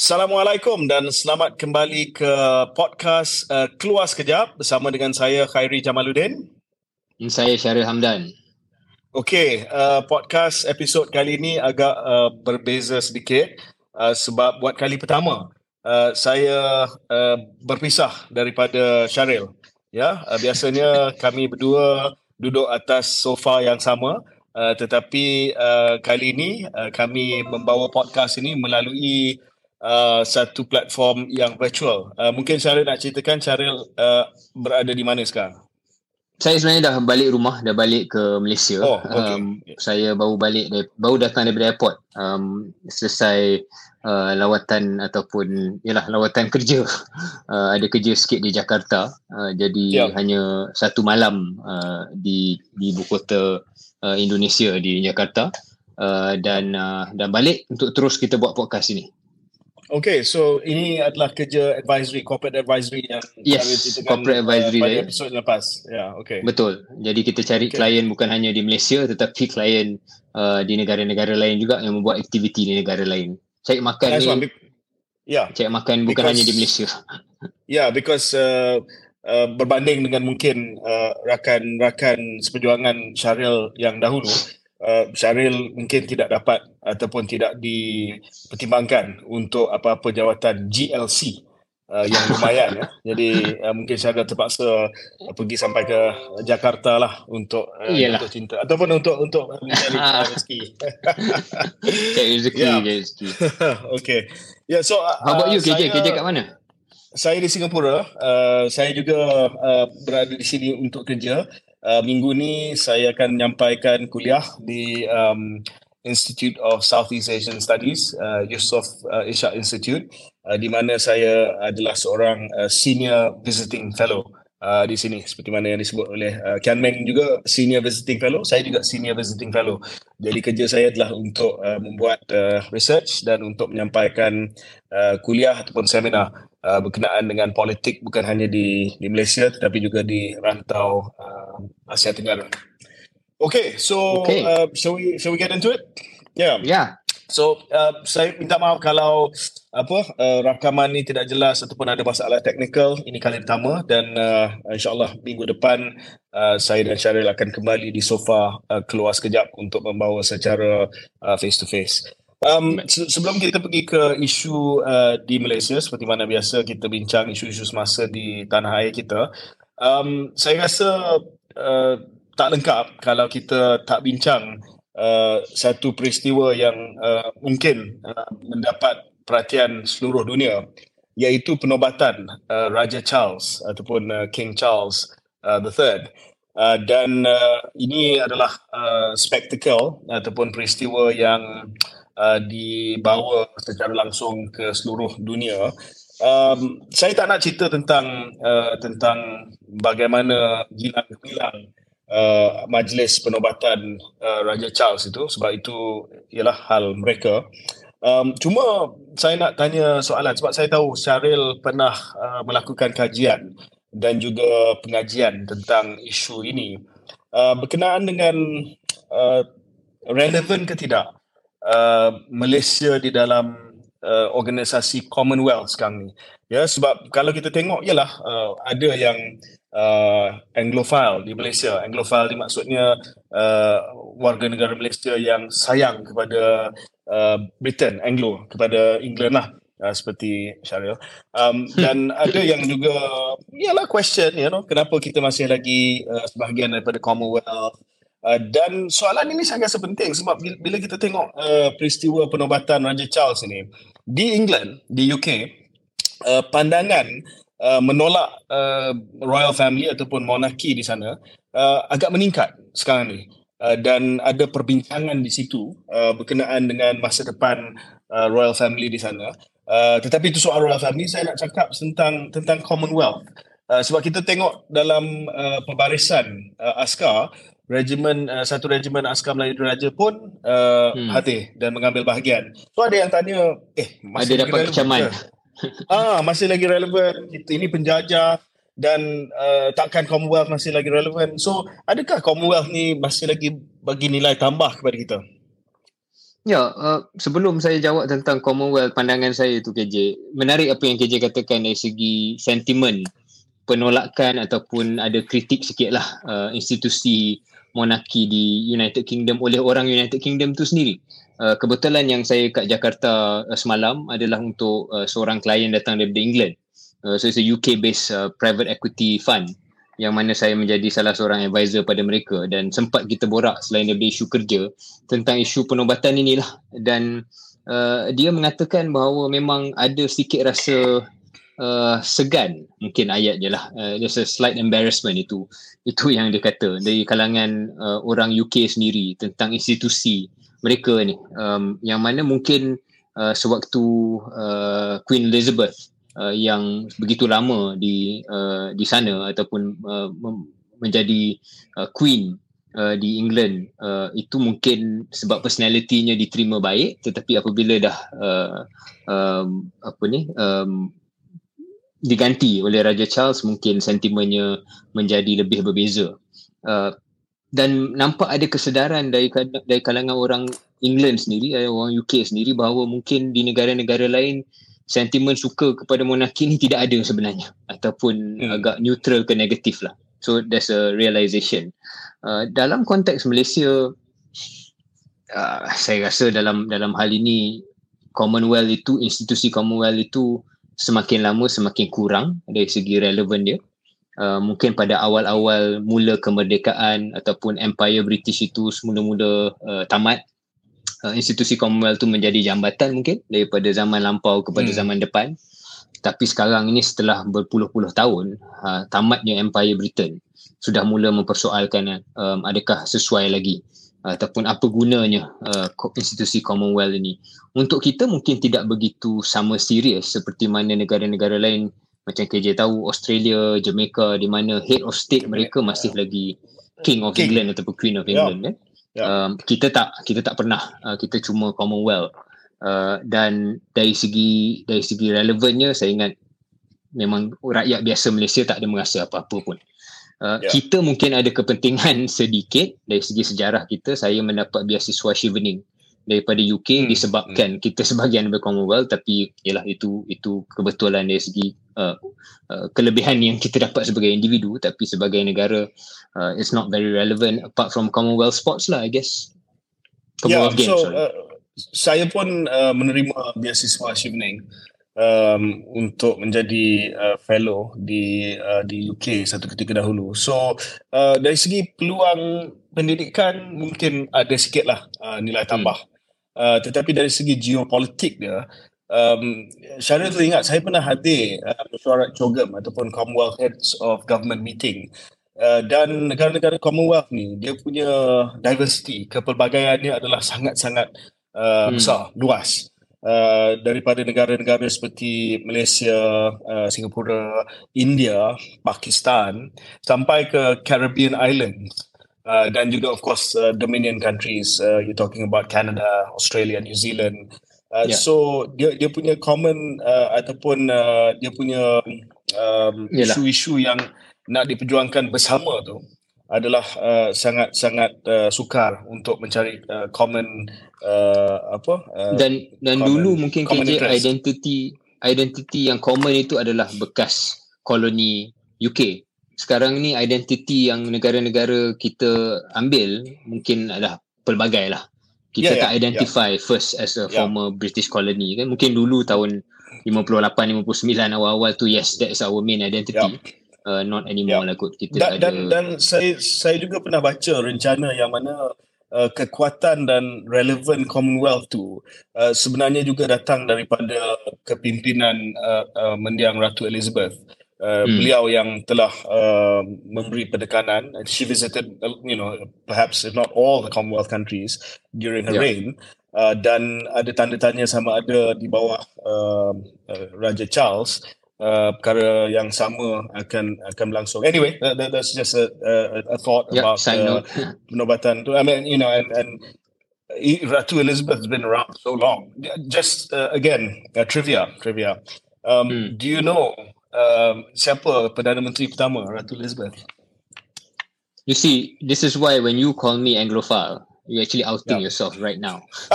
Assalamualaikum dan selamat kembali ke podcast uh, Keluar Sekejap bersama dengan saya Khairi Jamaluddin. Saya Syaril Hamdan. Okey, uh, podcast episod kali ini agak uh, berbeza sedikit uh, sebab buat kali pertama uh, saya uh, berpisah daripada Syaril. Ya, uh, biasanya kami berdua duduk atas sofa yang sama uh, tetapi uh, kali ini uh, kami membawa podcast ini melalui uh, satu platform yang virtual. Uh, mungkin Syaril nak ceritakan Syaril uh, berada di mana sekarang? Saya sebenarnya dah balik rumah, dah balik ke Malaysia. Oh, okay. um, saya baru balik, dari, baru datang daripada airport. Um, selesai uh, lawatan ataupun, yalah, lawatan kerja. Uh, ada kerja sikit di Jakarta. Uh, jadi yeah. hanya satu malam uh, di di ibu kota uh, Indonesia di Jakarta. Uh, dan uh, dan balik untuk terus kita buat podcast ini. Okay, so ini adalah kerja advisory, corporate advisory yang yes, corporate advisory uh, pada episod lepas. Ya, yeah, okay. Betul. Jadi kita cari okay. klien bukan hanya di Malaysia tetapi klien uh, di negara-negara lain juga yang membuat aktiviti di negara lain. Cari makan nice ni. Be- yeah. Cari makan bukan because, hanya di Malaysia. Yeah, because uh, uh, berbanding dengan mungkin uh, rakan-rakan seperjuangan Syaril yang dahulu, uh, Syaril mungkin tidak dapat ataupun tidak dipertimbangkan untuk apa-apa jawatan GLC uh, yang lumayan ya. Jadi uh, mungkin Syaril terpaksa uh, pergi sampai ke Jakarta lah untuk uh, untuk cinta ataupun untuk untuk mencari rezeki. Cari rezeki, yeah. rezeki. okay. Yeah, so uh, How about you KJ? KJ kat mana? Saya di Singapura. Uh, saya juga uh, berada di sini untuk kerja uh, minggu ni saya akan menyampaikan kuliah di um, Institute of Southeast Asian Studies, uh, Yusof uh, Ishak Institute, uh, di mana saya adalah seorang uh, senior visiting fellow uh, di sini. Seperti mana yang disebut oleh uh, Kian Meng juga senior visiting fellow, saya juga senior visiting fellow. Jadi kerja saya adalah untuk uh, membuat uh, research dan untuk menyampaikan uh, kuliah ataupun seminar uh, berkenaan dengan politik bukan hanya di di Malaysia tetapi juga di rantau uh, Asia Tenggara. Okay, so okay. Uh, shall we shall we get into it? Yeah. Yeah. So uh, saya minta maaf kalau apa uh, rakaman ni tidak jelas ataupun ada masalah teknikal ini kali pertama dan uh, insyaallah minggu depan uh, saya dan Syaril akan kembali di sofa uh, keluar sekejap untuk membawa secara uh, face to face. Um, se- sebelum kita pergi ke isu uh, di Malaysia seperti mana biasa kita bincang isu-isu semasa di tanah air kita, um, saya rasa uh, tak lengkap kalau kita tak bincang uh, satu peristiwa yang uh, mungkin uh, mendapat perhatian seluruh dunia iaitu penobatan uh, Raja Charles ataupun uh, King Charles uh, III. Uh, dan uh, ini adalah uh, spektakel ataupun peristiwa yang uh, dibawa secara langsung ke seluruh dunia. Um, saya tak nak cerita tentang uh, tentang bagaimana gilang-gilang uh, majlis penobatan uh, Raja Charles itu sebab itu ialah hal mereka. Um, cuma saya nak tanya soalan sebab saya tahu Syaril pernah uh, melakukan kajian dan juga pengajian tentang isu ini. Uh, berkenaan dengan uh, relevan ke tidak Uh, Malaysia di dalam uh, organisasi Commonwealth sekarang ni. Ya sebab kalau kita tengok ialah uh, ada yang uh, Anglophile di Malaysia. Anglophile ni maksudnya uh, warga negara Malaysia yang sayang kepada uh, Britain, Anglo, kepada England lah. Uh, seperti Syaril um, dan ada yang juga ialah question you know kenapa kita masih lagi uh, sebahagian daripada Commonwealth Uh, dan soalan ini sangat penting sebab bila kita tengok uh, peristiwa penobatan Raja Charles ini di England, di UK, uh, pandangan uh, menolak uh, royal family ataupun monarki di sana uh, agak meningkat sekarang ini. Uh, dan ada perbincangan di situ uh, berkenaan dengan masa depan uh, royal family di sana. Uh, tetapi itu soal royal family saya nak cakap tentang tentang Commonwealth. Uh, sebab kita tengok dalam uh, pembarisan uh, askar regimen uh, satu regimen askar Melayu Diraja pun uh, hmm. hadir dan mengambil bahagian. So ada yang tanya, eh masih ada dapat kecaman. ah masih lagi relevan. Ini penjajah dan uh, takkan Commonwealth masih lagi relevan. So adakah Commonwealth ni masih lagi bagi nilai tambah kepada kita? Ya, uh, sebelum saya jawab tentang Commonwealth, pandangan saya tu KJ, menarik apa yang KJ katakan dari segi sentimen penolakan ataupun ada kritik sikit lah uh, institusi monarki di United Kingdom oleh orang United Kingdom tu sendiri. Uh, kebetulan yang saya kat Jakarta uh, semalam adalah untuk uh, seorang klien datang daripada England. Uh, so it's a UK based uh, private equity fund yang mana saya menjadi salah seorang advisor pada mereka dan sempat kita borak selain daripada isu kerja tentang isu penobatan inilah dan uh, dia mengatakan bahawa memang ada sedikit rasa uh, segan. Mungkin ayat je lah. Uh, there's a slight embarrassment itu. Itu yang dia kata. Dari kalangan uh, orang UK sendiri tentang institusi mereka ni. Um, yang mana mungkin uh, sewaktu uh, Queen Elizabeth uh, yang begitu lama di uh, di sana ataupun uh, menjadi uh, queen uh, di England uh, itu mungkin sebab personalitinya diterima baik. Tetapi apabila dah uh, um, apa ni um, diganti oleh Raja Charles mungkin sentimennya menjadi lebih berbeza uh, dan nampak ada kesedaran dari dari kalangan orang England sendiri orang UK sendiri bahawa mungkin di negara-negara lain sentimen suka kepada monarki ni tidak ada sebenarnya ataupun hmm. agak neutral ke negatif lah. So there's a realization. Uh, dalam konteks Malaysia, uh, saya rasa dalam dalam hal ini Commonwealth itu, institusi Commonwealth itu semakin lama semakin kurang dari segi relevan dia. Uh, mungkin pada awal-awal mula kemerdekaan ataupun Empire British itu semula-mula uh, tamat uh, institusi Commonwealth tu menjadi jambatan mungkin daripada zaman lampau kepada hmm. zaman depan tapi sekarang ini setelah berpuluh-puluh tahun uh, tamatnya Empire Britain sudah mula mempersoalkan um, adakah sesuai lagi uh, ataupun apa gunanya uh, institusi Commonwealth ini untuk kita mungkin tidak begitu sama serius seperti mana negara-negara lain macam KJ tahu Australia, Jamaica di mana head of state mereka masih lagi King of King. England ataupun Queen of England yeah. kan yeah. um, kita tak kita tak pernah uh, kita cuma commonwealth uh, dan dari segi dari segi relevannya saya ingat memang rakyat biasa Malaysia tak ada merasa apa-apa pun uh, yeah. kita mungkin ada kepentingan sedikit dari segi sejarah kita saya mendapat beasiswa Chevening daripada UK hmm. disebabkan hmm. kita sebahagian daripada Commonwealth tapi ialah itu itu kebetulan dari segi uh, uh, kelebihan yang kita dapat sebagai individu tapi sebagai negara uh, it's not very relevant apart from Commonwealth sports lah I guess Commonwealth yeah, games so, uh, saya pun uh, menerima beasiswa Chevening um, untuk menjadi uh, fellow di uh, di UK satu ketika dahulu. So uh, dari segi peluang pendidikan mungkin ada sikitlah uh, nilai tambah. Hmm. Uh, tetapi dari segi geopolitik dia, um, Syaril tu ingat saya pernah hadir uh, mesyuarat COGM ataupun Commonwealth Heads of Government Meeting uh, dan negara-negara Commonwealth ni dia punya diversity, kepelbagaiannya adalah sangat-sangat uh, hmm. besar, luas. Uh, daripada negara-negara seperti Malaysia, uh, Singapura, India, Pakistan sampai ke Caribbean Islands uh, dan juga of course uh, Dominion countries uh, you're talking about Canada, Australia, New Zealand. Uh, yeah. So dia dia punya common uh, ataupun uh, dia punya um, isu-isu yang nak diperjuangkan bersama tu adalah uh, sangat sangat uh, sukar untuk mencari uh, common uh, apa uh, dan dan common, dulu mungkin KJ identity identity yang common itu adalah bekas koloni UK sekarang ni identiti yang negara-negara kita ambil mungkin adalah pelbagai lah. Kita yeah, tak yeah, identify yeah. first as a yeah. former British colony kan. Mungkin dulu tahun 58-59 awal-awal tu yes that is our main identity. Yeah. Uh, not anymore yeah. lah kot. Kita dan, ada dan, dan saya saya juga pernah baca rencana yang mana uh, kekuatan dan relevan Commonwealth tu uh, sebenarnya juga datang daripada kepimpinan uh, uh, mendiang Ratu Elizabeth. Uh, hmm. beliau yang telah uh, memberi pendekanan she visited you know perhaps if not all the commonwealth countries during her yeah. reign uh, dan ada tanda tanya sama ada di bawah uh, uh, raja charles uh, perkara yang sama akan akan berlangsung anyway that, that, that's just a, a, a thought yeah, about uh, penobatan tu i mean you know and and Ratu Elizabeth has been around so long. Just uh, again, uh, trivia, trivia. Um, hmm. Do you know um, siapa Perdana Menteri pertama Ratu Elizabeth? You see, this is why when you call me Anglophile, You actually outing yeah. yourself right now.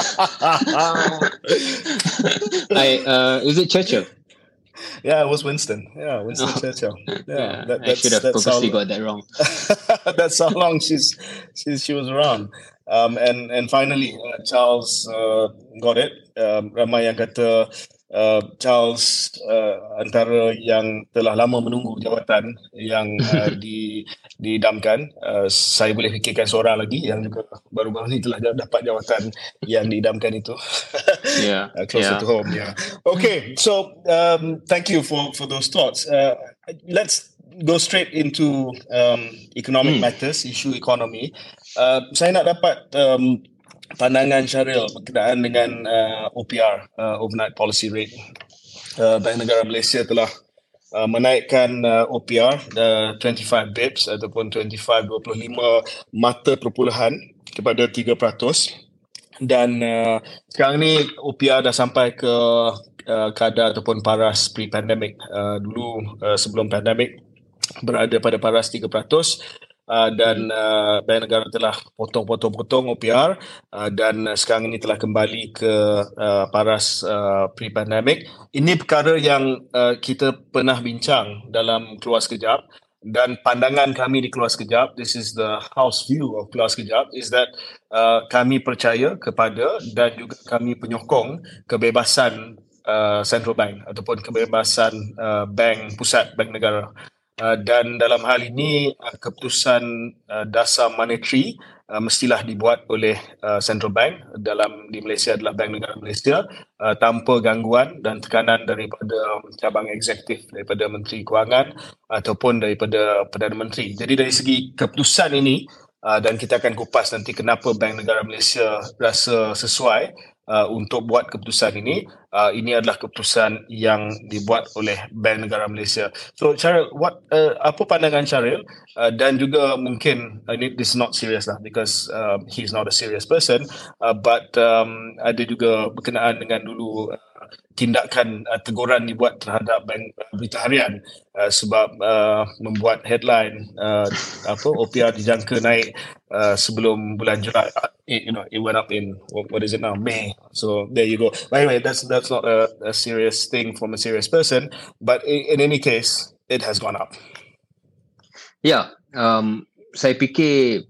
I, uh, is it Churchill? Yeah, it was Winston. Yeah, Winston oh. Churchill. Yeah, yeah that, I should have purposely got that wrong. that's how long she's, she's she was around. Um, and and finally, uh, Charles uh, got it. Um, ramai yang kata uh, Charles uh, antara yang telah lama menunggu jawatan yang uh, di diidamkan. Uh, saya boleh fikirkan seorang lagi yang juga baru-baru ni telah dapat jawatan yang diidamkan itu. yeah, uh, closer yeah. to home. Yeah. Okay, so um, thank you for for those thoughts. Uh, let's go straight into um, economic hmm. matters, issue economy. Uh, saya nak dapat um, pandangan Syaril berkenaan dengan uh, OPR, uh, Overnight Policy Rate. Uh, Bank Negara Malaysia telah uh, menaikkan uh, OPR uh, 25 bips ataupun 25 25 mata perpuluhan kepada 3% dan uh, sekarang ni OPR dah sampai ke uh, kadar ataupun paras pre-pandemic. Uh, dulu uh, sebelum pandemic berada pada paras 3% uh, dan uh, Bank Negara telah potong-potong-potong OPR uh, dan uh, sekarang ini telah kembali ke uh, paras uh, pre-pandemic. Ini perkara yang uh, kita pernah bincang dalam keluar sekejap dan pandangan kami di keluar sekejap, this is the house view of keluar sekejap, is that uh, kami percaya kepada dan juga kami penyokong kebebasan uh, central bank ataupun kebebasan uh, bank pusat, bank negara. Uh, dan dalam hal ini uh, keputusan uh, dasar monetary uh, mestilah dibuat oleh uh, central bank dalam di Malaysia adalah Bank Negara Malaysia uh, tanpa gangguan dan tekanan daripada cabang eksekutif daripada Menteri Kewangan ataupun daripada Perdana Menteri. Jadi dari segi keputusan ini uh, dan kita akan kupas nanti kenapa Bank Negara Malaysia rasa sesuai uh, untuk buat keputusan ini. Uh, ini adalah keputusan yang dibuat oleh Bank Negara Malaysia. So, Charil, what uh, apa pandangan Charil uh, dan juga mungkin uh, this is not serious lah because uh, he's not a serious person, uh, but um, ada juga berkenaan dengan dulu uh, tindakan uh, teguran dibuat terhadap bank uh, berita harian uh, sebab uh, membuat headline uh, apa OPR dijangka naik uh, sebelum bulan Julai uh, it, you know it went up in what, what is it now? May. So there you go. By the way that's that's not a, a serious thing from a serious person but in, in any case it has gone up. Yeah um, saya fikir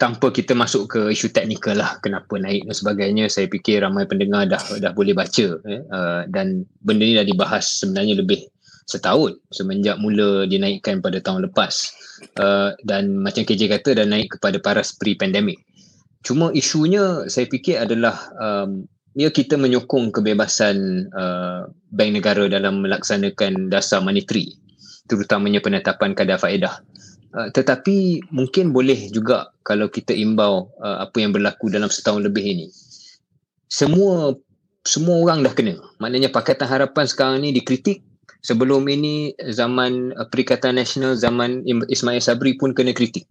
tanpa kita masuk ke isu teknikal lah kenapa naik dan sebagainya. Saya fikir ramai pendengar dah dah boleh baca eh, uh, dan benda ni dah dibahas sebenarnya lebih setahun semenjak mula dinaikkan pada tahun lepas. Uh, dan macam KJ kata dah naik kepada paras pre-pandemic. Cuma isunya saya fikir adalah um, ya kita menyokong kebebasan uh, bank negara dalam melaksanakan dasar monetary terutamanya penetapan kadar faedah Uh, tetapi mungkin boleh juga kalau kita imbau uh, apa yang berlaku dalam setahun lebih ini. Semua semua orang dah kena. Maknanya Pakatan Harapan sekarang ni dikritik. Sebelum ini zaman uh, Perikatan Nasional zaman Ismail Sabri pun kena kritik.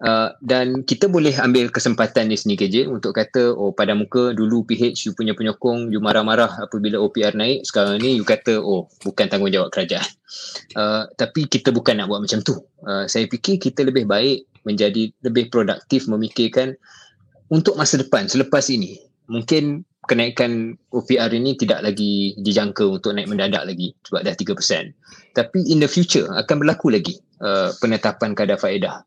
Uh, dan kita boleh ambil kesempatan di sini KJ untuk kata oh pada muka dulu PH you punya penyokong you marah-marah apabila OPR naik. Sekarang ni you kata oh bukan tanggungjawab kerajaan. Uh, tapi kita bukan nak buat macam tu. Uh, saya fikir kita lebih baik menjadi lebih produktif memikirkan untuk masa depan selepas ini. Mungkin kenaikan OPR ini tidak lagi dijangka untuk naik mendadak lagi sebab dah 3% tapi in the future akan berlaku lagi uh, penetapan kadar faedah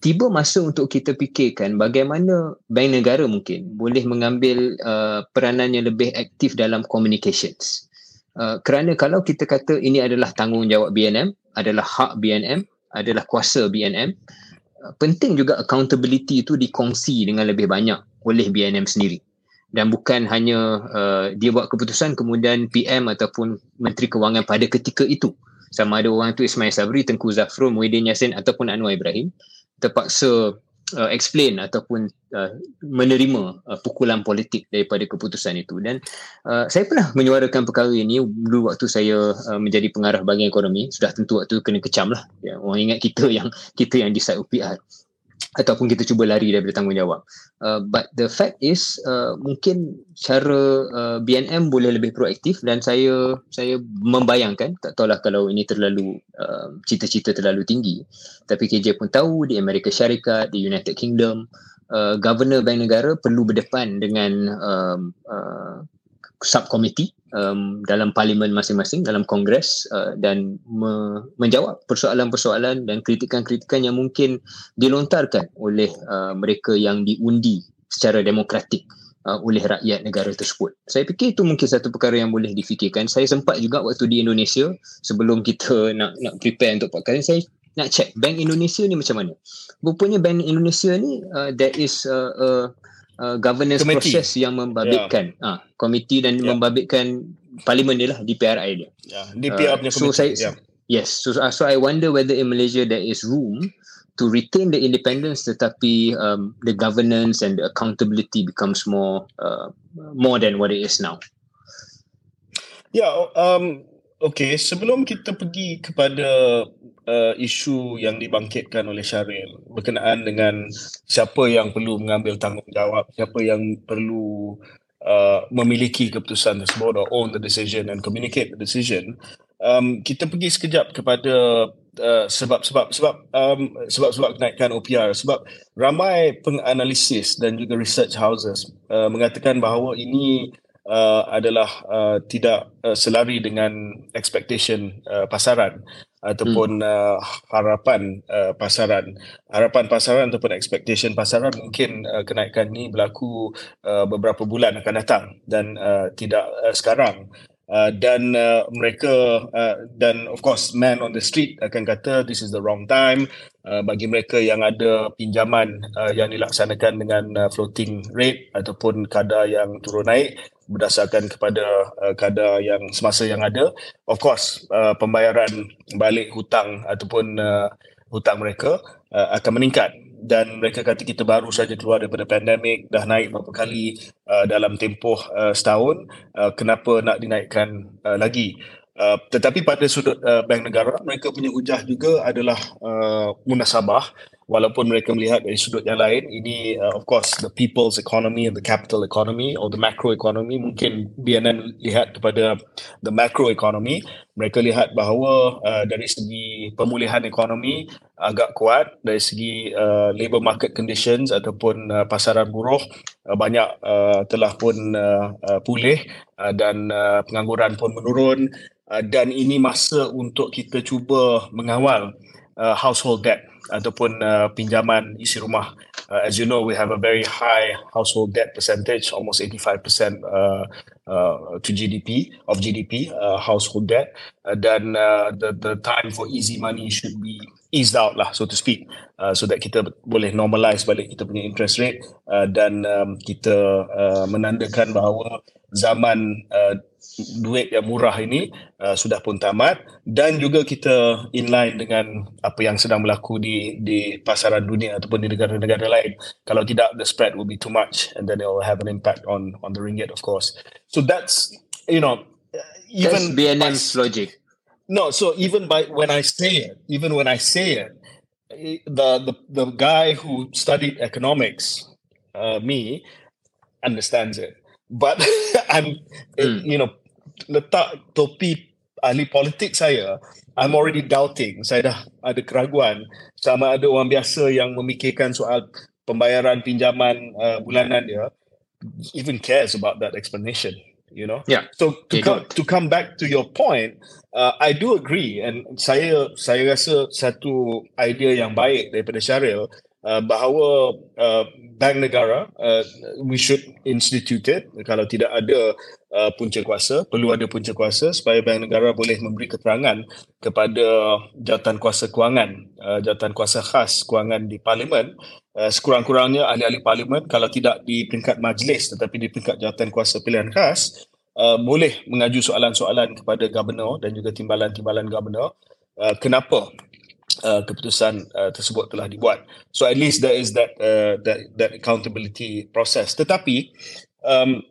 tiba masa untuk kita fikirkan bagaimana bank negara mungkin boleh mengambil uh, peranan yang lebih aktif dalam communications. Uh, kerana kalau kita kata ini adalah tanggungjawab BNM, adalah hak BNM, adalah kuasa BNM, uh, penting juga accountability itu dikongsi dengan lebih banyak oleh BNM sendiri. Dan bukan hanya uh, dia buat keputusan kemudian PM ataupun Menteri Kewangan pada ketika itu sama ada orang itu Ismail Sabri, Tengku Zafrul, Muhyiddin Yassin ataupun Anwar Ibrahim terpaksa uh, explain ataupun uh, menerima uh, pukulan politik daripada keputusan itu. Dan uh, saya pernah menyuarakan perkara ini dulu waktu saya uh, menjadi pengarah bahagian ekonomi. Sudah tentu waktu kena kecam lah. Ya, orang ingat kita yang kita yang decide UPR ataupun kita cuba lari daripada tanggungjawab. Uh, but the fact is uh, mungkin cara uh, BNM boleh lebih proaktif dan saya saya membayangkan tak tahulah kalau ini terlalu uh, cita-cita terlalu tinggi tapi KJ pun tahu di Amerika Syarikat, di United Kingdom uh, governor bank negara perlu berdepan dengan um, uh, subkomiti um, dalam parlimen masing-masing dalam kongres uh, dan me- menjawab persoalan-persoalan dan kritikan-kritikan yang mungkin dilontarkan oleh uh, mereka yang diundi secara demokratik uh, oleh rakyat negara tersebut. Saya fikir itu mungkin satu perkara yang boleh difikirkan. Saya sempat juga waktu di Indonesia sebelum kita nak nak prepare untuk podcast saya nak check Bank Indonesia ni macam mana. Rupanya Bank Indonesia ni uh, there is a, a uh, governance committee. process yang membabitkan yeah. uh, komiti dan yeah. membabitkan parlimen dia lah DPRI dia. Yeah. DPR uh, punya so saya, yeah. Yes, so, uh, so I wonder whether in Malaysia there is room to retain the independence tetapi um, the governance and the accountability becomes more uh, more than what it is now. Ya, yeah, um, okay. Sebelum kita pergi kepada uh, isu yang dibangkitkan oleh Syaril berkenaan dengan siapa yang perlu mengambil tanggungjawab, siapa yang perlu uh, memiliki keputusan tersebut or own the decision and communicate the decision. Um, kita pergi sekejap kepada uh, sebab-sebab sebab um, sebab-sebab kenaikan OPR sebab ramai penganalisis dan juga research houses uh, mengatakan bahawa ini uh, adalah uh, tidak uh, selari dengan expectation uh, pasaran ataupun hmm. uh, harapan uh, pasaran. Harapan pasaran ataupun expectation pasaran mungkin uh, kenaikan ini berlaku uh, beberapa bulan akan datang dan uh, tidak uh, sekarang. Uh, dan uh, mereka uh, dan of course man on the street akan kata this is the wrong time. Uh, bagi mereka yang ada pinjaman uh, yang dilaksanakan dengan uh, floating rate ataupun kadar yang turun naik berdasarkan kepada uh, kadar yang semasa yang ada. Of course uh, pembayaran balik hutang ataupun uh, hutang mereka uh, akan meningkat. Dan mereka kata kita baru saja keluar daripada pandemik dah naik beberapa kali uh, dalam tempoh uh, setahun uh, kenapa nak dinaikkan uh, lagi? Uh, tetapi pada sudut uh, bank negara mereka punya hujah juga adalah uh, munasabah walaupun mereka melihat dari sudut yang lain ini uh, of course the people's economy and the capital economy or the macro economy mungkin BNN lihat kepada the macro economy. Mereka lihat bahawa uh, dari segi pemulihan ekonomi agak kuat dari segi uh, labor market conditions ataupun uh, pasaran buruh uh, banyak uh, telah pun uh, uh, pulih uh, dan uh, pengangguran pun menurun. Uh, dan ini masa untuk kita cuba mengawal uh, household debt ataupun uh, pinjaman isi rumah. Uh, as you know, we have a very high household debt percentage, almost 85% uh, uh, to GDP of GDP uh, household debt. Uh, dan uh, the the time for easy money should be eased out lah, so to speak, uh, so that kita boleh normalize balik kita punya interest rate uh, dan um, kita uh, menandakan bahawa zaman uh, duit yang murah ini uh, sudah pun tamat. Dan juga kita inline dengan apa yang sedang berlaku di di pasaran dunia ataupun di negara-negara lain. Kalau tidak the spread will be too much and then it will have an impact on on the ringgit of course. So that's you know even that's BNM's by, logic. No so even by when i say it even when i say it the the the guy who studied economics uh, me understands it but I'm mm. you know letak topi ahli politik saya I'm already doubting. Saya dah ada keraguan. Sama ada orang biasa yang memikirkan soal pembayaran pinjaman uh, bulanan dia even cares about that explanation you know? Yeah. So to come to come back to your point uh, I do agree. And saya saya rasa satu idea yang baik daripada Syaril uh, bahawa uh, bank negara uh, we should institute it. Kalau tidak ada uh, punca kuasa perlu ada punca kuasa supaya bank negara boleh memberi keterangan kepada jawatan kuasa kewangan uh, jawatan kuasa khas kewangan di parlimen. Uh, sekurang-kurangnya ahli-ahli parlimen kalau tidak di peringkat majlis tetapi di peringkat jawatan kuasa pilihan khas uh, boleh mengaju soalan-soalan kepada governor dan juga timbalan-timbalan governor. Uh, kenapa uh, keputusan uh, tersebut telah dibuat. So at least there is that uh, that that accountability process. Tetapi um,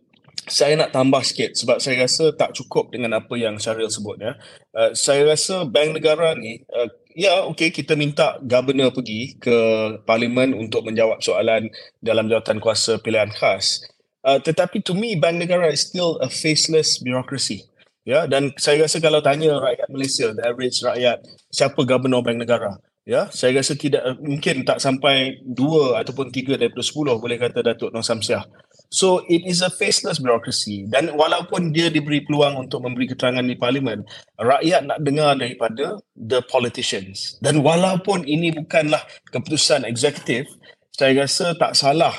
saya nak tambah sikit sebab saya rasa tak cukup dengan apa yang Syaril sebut ya. Uh, saya rasa bank negara ni uh, ya okey kita minta governor pergi ke parlimen untuk menjawab soalan dalam jawatan kuasa pilihan khas. Uh, tetapi to me bank negara is still a faceless bureaucracy. Ya, dan saya rasa kalau tanya rakyat Malaysia, the average rakyat, siapa governor bank negara? ya saya rasa tidak mungkin tak sampai dua ataupun tiga daripada sepuluh boleh kata Datuk Noh Samsiah. So it is a faceless bureaucracy. Dan walaupun dia diberi peluang untuk memberi keterangan di parlimen rakyat nak dengar daripada the politicians. Dan walaupun ini bukanlah keputusan eksekutif saya rasa tak salah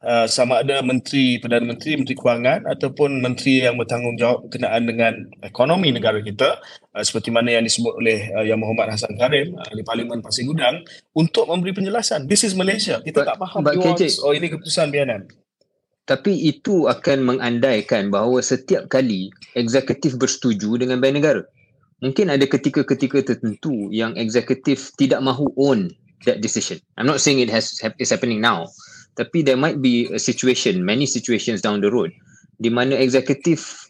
Uh, sama ada menteri perdana menteri menteri kewangan ataupun menteri yang bertanggungjawab berkenaan dengan ekonomi negara kita uh, seperti mana yang disebut oleh uh, yang Muhammad Hassan Karim uh, di Parlimen Pasir Gudang untuk memberi penjelasan. This is Malaysia. Kita but, tak faham nuance oh ini keputusan BNM tapi itu akan mengandaikan bahawa setiap kali eksekutif bersetuju dengan bank negara. Mungkin ada ketika-ketika tertentu yang eksekutif tidak mahu own that decision. I'm not saying it has is happening now tapi there might be a situation many situations down the road di mana eksekutif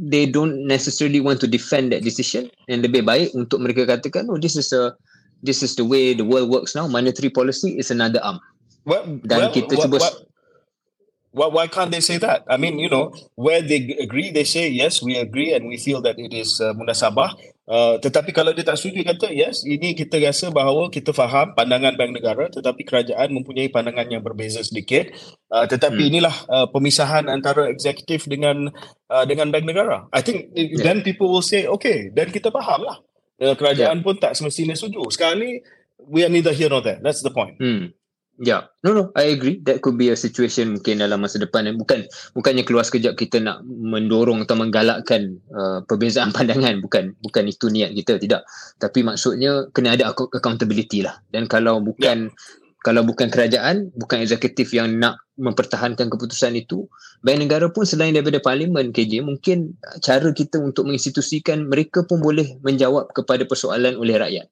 they don't necessarily want to defend that decision and lebih baik untuk mereka katakan oh this is a this is the way the world works now monetary policy is another arm well, dan well, kita well, cuba well, well, why can't they say that? I mean, you know, where they agree, they say yes, we agree, and we feel that it is uh, munasabah. Uh, tetapi kalau dia tak setuju kata yes ini kita rasa bahawa kita faham pandangan bank negara tetapi kerajaan mempunyai pandangan yang berbeza sedikit uh, tetapi hmm. inilah uh, pemisahan antara eksekutif dengan uh, dengan bank negara i think yeah. then people will say okay then kita faham lah uh, kerajaan yeah. pun tak semestinya setuju sekarang ni we are neither here nor there that's the point hmm. Ya, yeah. no no, I agree. That could be a situation mungkin dalam masa depan. Bukan bukannya keluar sekejap kita nak mendorong atau menggalakkan uh, perbezaan pandangan. Bukan bukan itu niat kita tidak. Tapi maksudnya kena ada accountability lah. Dan kalau bukan yeah. kalau bukan kerajaan, bukan eksekutif yang nak mempertahankan keputusan itu, bank negara pun selain daripada parlimen KJ, mungkin cara kita untuk menginstitusikan mereka pun boleh menjawab kepada persoalan oleh rakyat.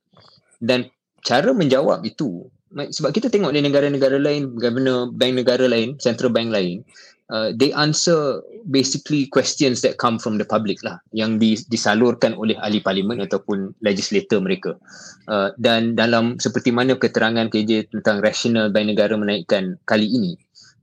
Dan cara menjawab itu sebab kita tengok di negara-negara lain governor bank negara lain central bank lain uh, they answer basically questions that come from the public lah yang disalurkan oleh ahli parlimen ataupun legislator mereka. Uh, dan dalam seperti mana keterangan KJ tentang rasional bank negara menaikkan kali ini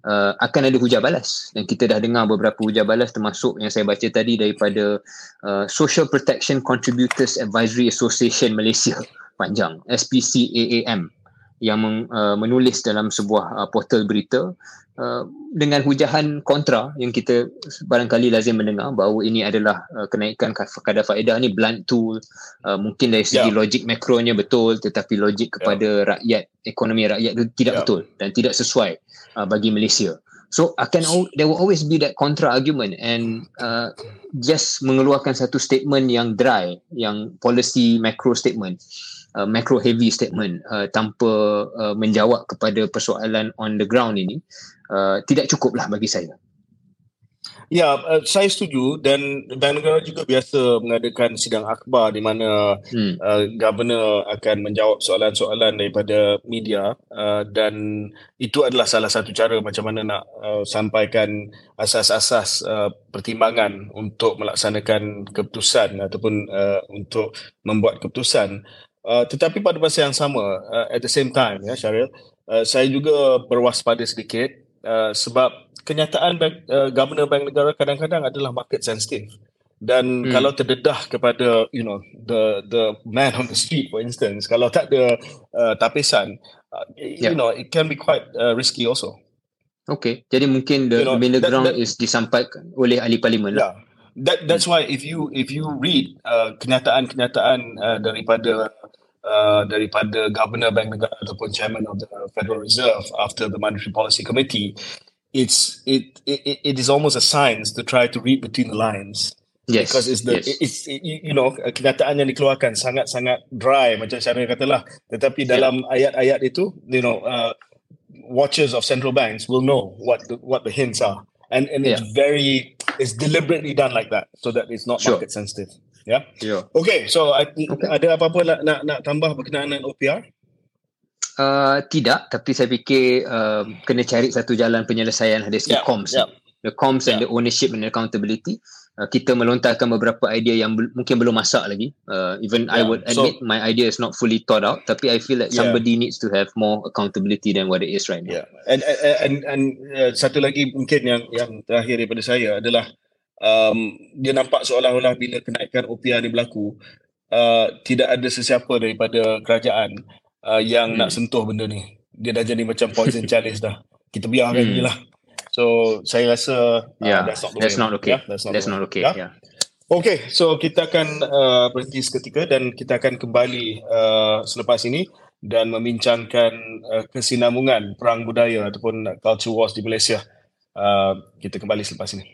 uh, akan ada hujah balas. Dan kita dah dengar beberapa hujah balas termasuk yang saya baca tadi daripada uh, Social Protection Contributors Advisory Association Malaysia panjang SPCAAM yang meng, uh, menulis dalam sebuah uh, portal berita uh, dengan hujahan kontra yang kita barangkali lazim mendengar bahawa ini adalah uh, kenaikan kadar faedah ni blunt tool uh, mungkin dari segi yeah. logik makronya betul tetapi logik kepada yeah. rakyat ekonomi rakyat itu tidak yeah. betul dan tidak sesuai uh, bagi Malaysia so akan there will always be that contra argument and uh, just mengeluarkan satu statement yang dry yang policy macro statement uh, macro heavy statement uh, tanpa uh, menjawab kepada persoalan on the ground ini uh, tidak cukup lah bagi saya. Ya, uh, saya setuju dan bank negara juga biasa mengadakan sidang akhbar di mana hmm. uh, governor akan menjawab soalan-soalan daripada media uh, dan itu adalah salah satu cara macam mana nak uh, sampaikan asas-asas uh, pertimbangan untuk melaksanakan keputusan ataupun uh, untuk membuat keputusan. Uh, tetapi pada masa yang sama, uh, at the same time, ya Syaril, uh, saya juga berwaspada sedikit uh, sebab kenyataan bank, uh, governor bank negara kadang-kadang adalah market sensitive. Dan hmm. kalau terdedah kepada, you know, the the man on the street, for instance, kalau tak ada uh, tapisan, uh, yeah. you know, it can be quite uh, risky also. Okay, jadi mungkin the you know, middle ground that, is disampaikan oleh ahli parlimen lah. Yeah that that's why if you if you read uh, kenyataan-kenyataan uh, daripada uh, daripada governor bank negara ataupun chairman of the Federal Reserve after the Monetary Policy Committee it's it it, it is almost a science to try to read between the lines yes because it's the yes. it's it, you know kenyataan yang dikeluarkan sangat-sangat dry macam cara katalah tetapi dalam yeah. ayat-ayat itu you know uh, watchers of central banks will know what the, what the hints are and and yeah. it's very it's deliberately done like that so that it's not sure. market sensitive. Yeah. Yeah. Okay. So okay. ada apa-apa nak, nak nak tambah berkenaan dengan OPR? Uh, tidak, tapi saya fikir uh, kena cari satu jalan penyelesaian dari segi yeah. comms. Yeah. The comms yeah. and the ownership and the accountability. Uh, kita melontarkan beberapa idea yang be- mungkin belum masak lagi. Uh, even yeah. I would admit so, my idea is not fully thought out, tapi I feel that yeah. somebody needs to have more accountability than what it is right now. Yeah. And and and, and uh, satu lagi mungkin yang yang terakhir daripada saya adalah um, dia nampak seolah-olah bila kenaikan OPR ni berlaku, uh, tidak ada sesiapa daripada kerajaan uh, yang hmm. nak sentuh benda ni. Dia dah jadi macam poison chalice dah. Kita biarkan hmm. je lah. So saya rasa uh, yeah, that's not, that's not okay. Yeah, that's not, that's not okay. Yeah. yeah. Okay, so kita akan uh, berhenti seketika dan kita akan kembali uh, selepas ini dan membincangkan uh, kesinambungan perang budaya ataupun culture wars di Malaysia. Uh, kita kembali selepas ini.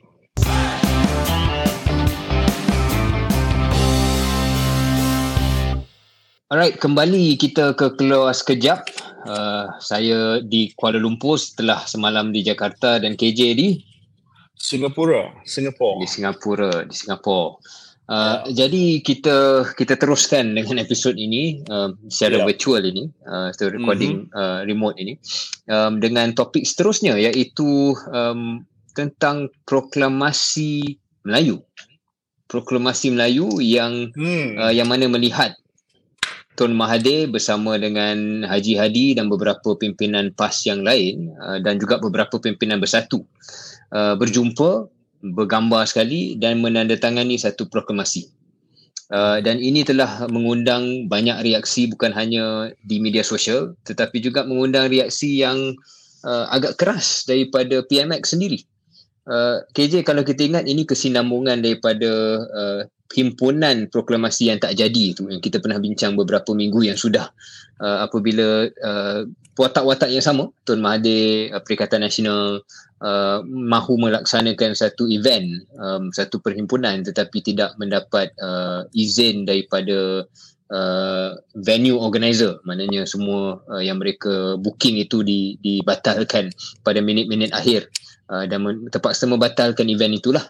Alright, kembali kita ke keluar sekejap. Uh, saya di Kuala Lumpur setelah semalam di Jakarta dan KJ di Singapura, Singapura. Di Singapura, di Singapura. Uh, yeah. Jadi kita kita teruskan dengan episod ini uh, secara yeah. virtual ini, uh, recording mm-hmm. uh, remote ini um, dengan topik seterusnya iaitu um, tentang proklamasi Melayu. Proklamasi Melayu yang mm. uh, yang mana melihat Tun Mahathir bersama dengan Haji Hadi dan beberapa pimpinan PAS yang lain uh, dan juga beberapa pimpinan bersatu uh, berjumpa bergambar sekali dan menandatangani satu proklamasi. Uh, dan ini telah mengundang banyak reaksi bukan hanya di media sosial tetapi juga mengundang reaksi yang agak keras daripada PMX sendiri. Uh, KJ kalau kita ingat ini kesinambungan daripada uh, himpunan proklamasi yang tak jadi tu yang kita pernah bincang beberapa minggu yang sudah. Uh, apabila uh, watak-watak yang sama Tun Mahathir uh, Perikatan Nasional uh, mahu melaksanakan satu event um, satu perhimpunan tetapi tidak mendapat uh, izin daripada uh, venue organizer. Maknanya semua uh, yang mereka booking itu di, dibatalkan pada minit-minit akhir uh, dan terpaksa membatalkan event itulah.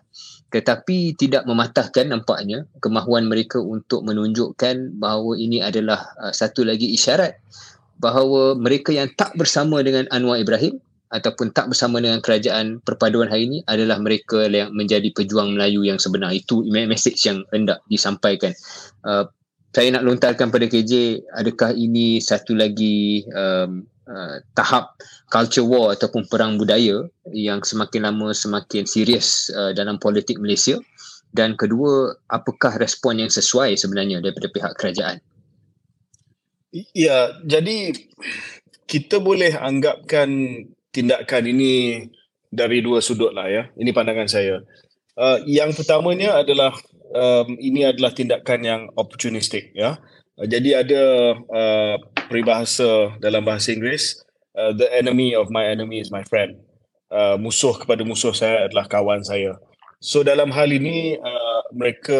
Tetapi tidak mematahkan nampaknya kemahuan mereka untuk menunjukkan bahawa ini adalah uh, satu lagi isyarat bahawa mereka yang tak bersama dengan Anwar Ibrahim ataupun tak bersama dengan kerajaan perpaduan hari ini adalah mereka yang menjadi pejuang Melayu yang sebenar. Itu message yang hendak disampaikan. Uh, saya nak lontarkan pada KJ adakah ini satu lagi um, uh, tahap culture war ataupun perang budaya yang semakin lama semakin serius uh, dalam politik Malaysia dan kedua apakah respon yang sesuai sebenarnya daripada pihak kerajaan Ya, jadi kita boleh anggapkan tindakan ini dari dua sudut lah ya. Ini pandangan saya. Uh, yang pertamanya adalah um, ini adalah tindakan yang opportunistic ya. Uh, jadi ada uh, peribahasa dalam bahasa Inggeris uh, the enemy of my enemy is my friend. Uh, musuh kepada musuh saya adalah kawan saya. So dalam hal ini uh, mereka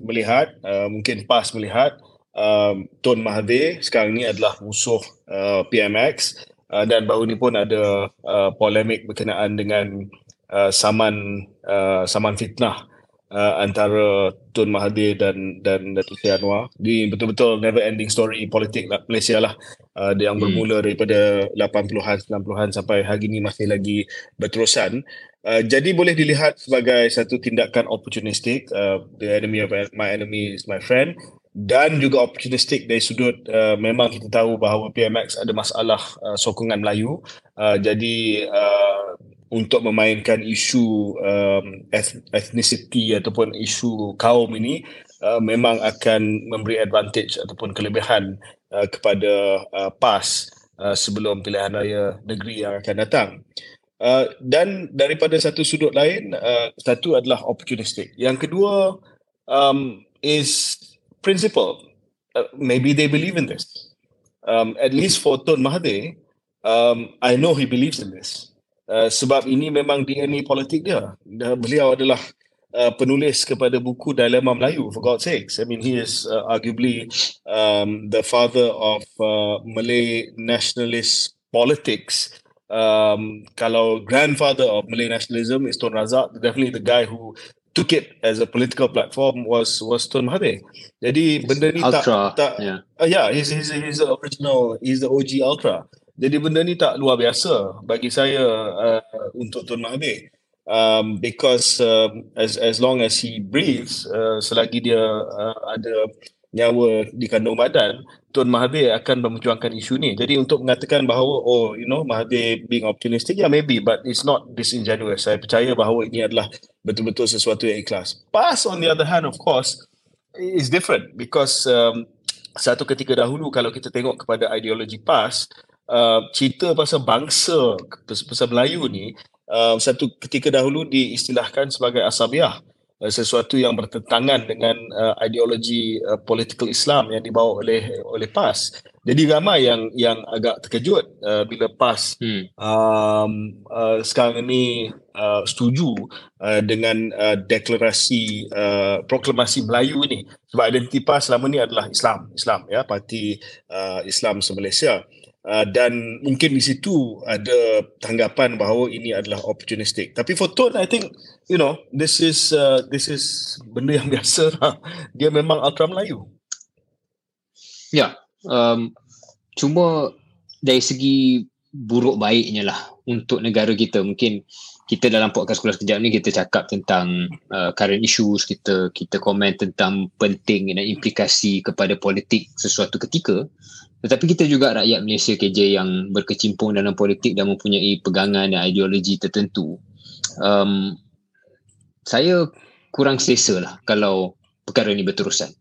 melihat uh, mungkin PAS melihat uh, Tun Mahathir sekarang ini adalah musuh uh, PMX uh, dan baru ini pun ada uh, polemik berkenaan dengan uh, saman uh, saman fitnah uh, antara Tun Mahathir dan dan Datuk Seri Anwar. Ini betul-betul never ending story politik lah, Malaysia lah. Uh, yang hmm. bermula daripada 80-an, 90-an sampai hari ini masih lagi berterusan. Uh, jadi boleh dilihat sebagai satu tindakan opportunistik. Uh, the enemy of my enemy is my friend. Dan juga opportunistik dari sudut uh, memang kita tahu bahawa PMX ada masalah uh, sokongan Melayu. Uh, jadi uh, untuk memainkan isu um, ethnicity ataupun isu kaum ini uh, memang akan memberi advantage ataupun kelebihan uh, kepada uh, PAS uh, sebelum pilihan raya negeri yang akan datang. Uh, dan daripada satu sudut lain, uh, satu adalah opportunistic. Yang kedua um, is principle. Uh, maybe they believe in this. Um, at least for Tun Mahathir, um, I know he believes in this. Uh, sebab ini memang DNA politik dia. Beliau adalah uh, penulis kepada buku Dilema Melayu, for God's sakes. I mean, he is uh, arguably um, the father of uh, Malay nationalist politics. Um, kalau grandfather of Malay nationalism is Tun Razak, definitely the guy who took it as a political platform was was Tun Mahathir. Jadi benda ni ultra, tak, tak yeah. Uh, yeah, he's, he's, he's the original, he's the OG ultra. Jadi benda ni tak luar biasa bagi saya uh, untuk Tun Mahathir. Um, because um, as as long as he breathes, uh, selagi dia uh, ada nyawa di kandung badan, Tun Mahathir akan memperjuangkan isu ni. Jadi untuk mengatakan bahawa, oh, you know, Mahathir being optimistic, yeah, maybe, but it's not disingenuous. Saya percaya bahawa ini adalah betul-betul sesuatu yang ikhlas. PAS, on the other hand, of course, is different because um, satu ketika dahulu kalau kita tengok kepada ideologi PAS uh, cerita pasal bangsa pasal Melayu ni uh, satu ketika dahulu diistilahkan sebagai asabiah uh, sesuatu yang bertentangan dengan uh, ideologi uh, political Islam yang dibawa oleh oleh PAS. Jadi ramai yang yang agak terkejut uh, bila PAS hmm. um, uh, sekarang ini uh, setuju uh, dengan uh, deklarasi uh, proklamasi Melayu ini. Sebab identiti PAS selama ini adalah Islam Islam ya parti uh, Islam se-Malaysia uh, dan mungkin di situ ada tanggapan bahawa ini adalah opportunistic. Tapi for Tun I think you know this is uh, this is benda yang biasa lah. dia memang ultra Melayu. Ya yeah um, cuma dari segi buruk baiknya lah untuk negara kita. Mungkin kita dalam podcast sekolah sekejap ni kita cakap tentang uh, current issues kita kita komen tentang penting dan implikasi kepada politik sesuatu ketika tetapi kita juga rakyat Malaysia KJ yang berkecimpung dalam politik dan mempunyai pegangan dan ideologi tertentu. Um, saya kurang selesa lah kalau perkara ini berterusan.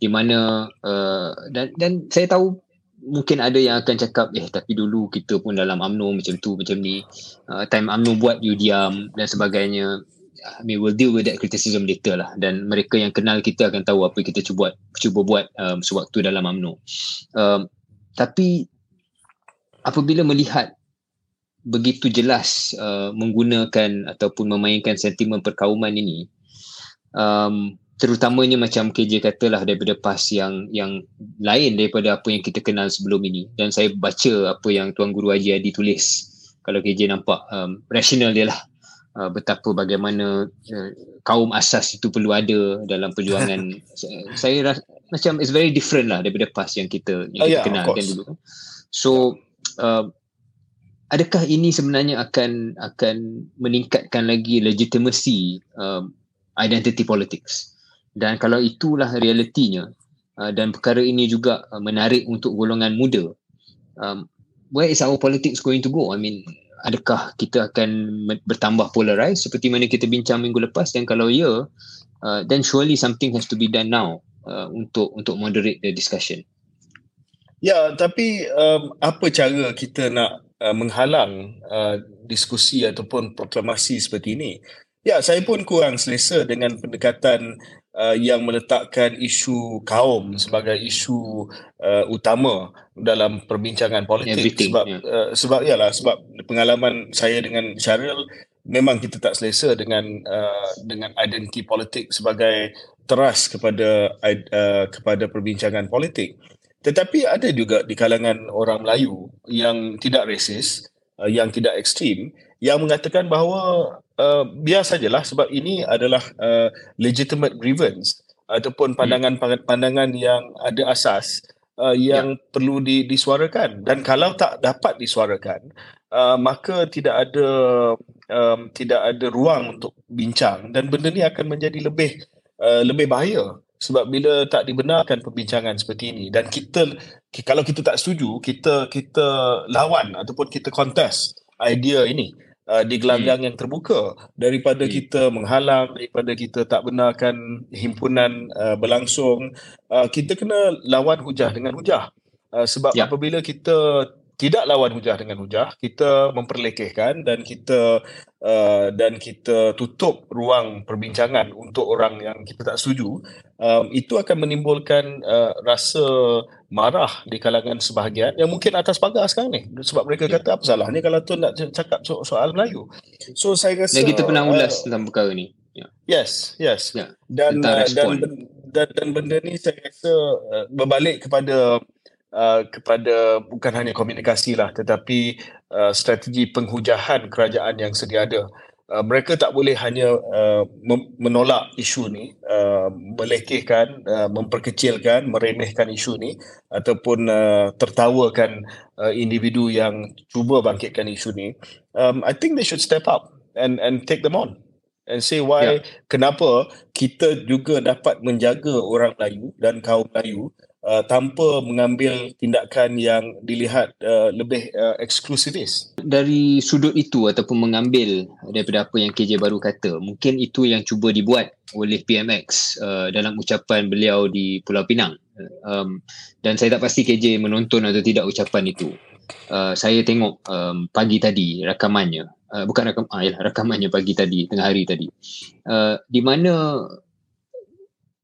Di mana uh, dan dan saya tahu mungkin ada yang akan cakap eh tapi dulu kita pun dalam AMNO macam tu macam ni. Uh, time AMNO buat you diam dan sebagainya. I mean we'll deal with that criticism later lah. Dan mereka yang kenal kita akan tahu apa kita cuba buat cuba buat um, sewaktu dalam AMNO um, tapi apabila melihat begitu jelas uh, menggunakan ataupun memainkan sentimen perkauman ini um, terutamanya macam KJ katalah daripada PAS yang yang lain daripada apa yang kita kenal sebelum ini. Dan saya baca apa yang Tuan Guru Haji Adi tulis. Kalau KJ nampak um, rasional dia lah. Uh, betapa bagaimana uh, kaum asas itu perlu ada dalam perjuangan. Saya rasa macam it's very different lah daripada PAS yang kita yang oh, kita yeah, kenal kan dulu. So uh, adakah ini sebenarnya akan akan meningkatkan lagi legitimacy um, identity politics? Dan kalau itulah realitinya uh, dan perkara ini juga uh, menarik untuk golongan muda um, where is our politics going to go? I mean adakah kita akan bertambah polarized seperti mana kita bincang minggu lepas? Dan kalau ya uh, then surely something has to be done now uh, untuk untuk moderate the discussion? Ya tapi um, apa cara kita nak uh, menghalang uh, diskusi ataupun proklamasi seperti ini? Ya, saya pun kurang selesa dengan pendekatan uh, yang meletakkan isu kaum sebagai isu uh, utama dalam perbincangan politik. Everything, sebab yeah. uh, sebab yalah sebab pengalaman saya dengan Syaril memang kita tak selesa dengan uh, dengan identiti politik sebagai teras kepada uh, kepada perbincangan politik. Tetapi ada juga di kalangan orang Melayu yang tidak resis uh, yang tidak ekstrim yang mengatakan bahawa uh, biar sajalah sebab ini adalah uh, legitimate grievance ataupun pandangan-pandangan yang ada asas uh, yang ya. perlu di, disuarakan. Dan kalau tak dapat disuarakan uh, maka tidak ada um, tidak ada ruang untuk bincang dan benda ni akan menjadi lebih uh, lebih bahaya sebab bila tak dibenarkan perbincangan seperti ini dan kita kalau kita tak setuju kita kita lawan ataupun kita contest idea ini uh, di gelanggang hmm. yang terbuka daripada hmm. kita menghalang daripada kita tak benarkan himpunan uh, berlangsung uh, kita kena lawan hujah dengan hujah uh, sebab ya. apabila kita tidak lawan hujah dengan hujah kita memperlekehkan dan kita uh, dan kita tutup ruang perbincangan untuk orang yang kita tak setuju um, itu akan menimbulkan uh, rasa marah di kalangan sebahagian yang mungkin atas pagar sekarang ni sebab mereka ya. kata apa salahnya kalau tu nak cakap so- soal Melayu so saya rasa dan kita pernah ulas uh, tentang perkara ni ya. yes yes ya. dan, uh, dan, dan dan benda ni saya rasa uh, berbalik kepada Uh, kepada bukan hanya komunikasi lah tetapi uh, strategi penghujahan kerajaan yang sedia ada. Uh, mereka tak boleh hanya uh, menolak isu ni, uh, melekehkan, uh, memperkecilkan, meremehkan isu ni ataupun uh, tertawakan uh, individu yang cuba bangkitkan isu ni. Um, I think they should step up and and take them on and say why yeah. kenapa kita juga dapat menjaga orang Melayu dan kaum Melayu uh, tanpa mengambil tindakan yang dilihat uh, lebih uh, eksklusivis. Dari sudut itu ataupun mengambil daripada apa yang KJ baru kata, mungkin itu yang cuba dibuat oleh PMX uh, dalam ucapan beliau di Pulau Pinang. Um, dan saya tak pasti KJ menonton atau tidak ucapan itu. Uh, saya tengok um, pagi tadi rakamannya. Uh, bukan rakam ah, yalah, rakamannya pagi tadi tengah hari tadi. Uh, di mana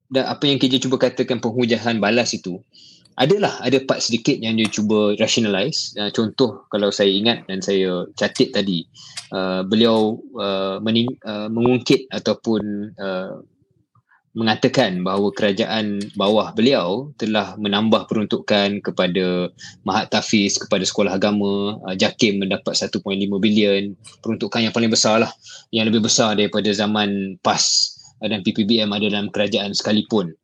dan apa yang KJ cuba katakan penghujahan balas itu adalah ada part sedikit yang dia cuba rationalize uh, contoh kalau saya ingat dan saya catat tadi uh, beliau uh, mening, uh, mengungkit ataupun uh, mengatakan bahawa kerajaan bawah beliau telah menambah peruntukan kepada Mahat Tafiz kepada sekolah agama. Uh, JAKIM mendapat 1.5 bilion. Peruntukan yang paling besar lah yang lebih besar daripada zaman PAS dan PPBM ada dalam kerajaan sekalipun.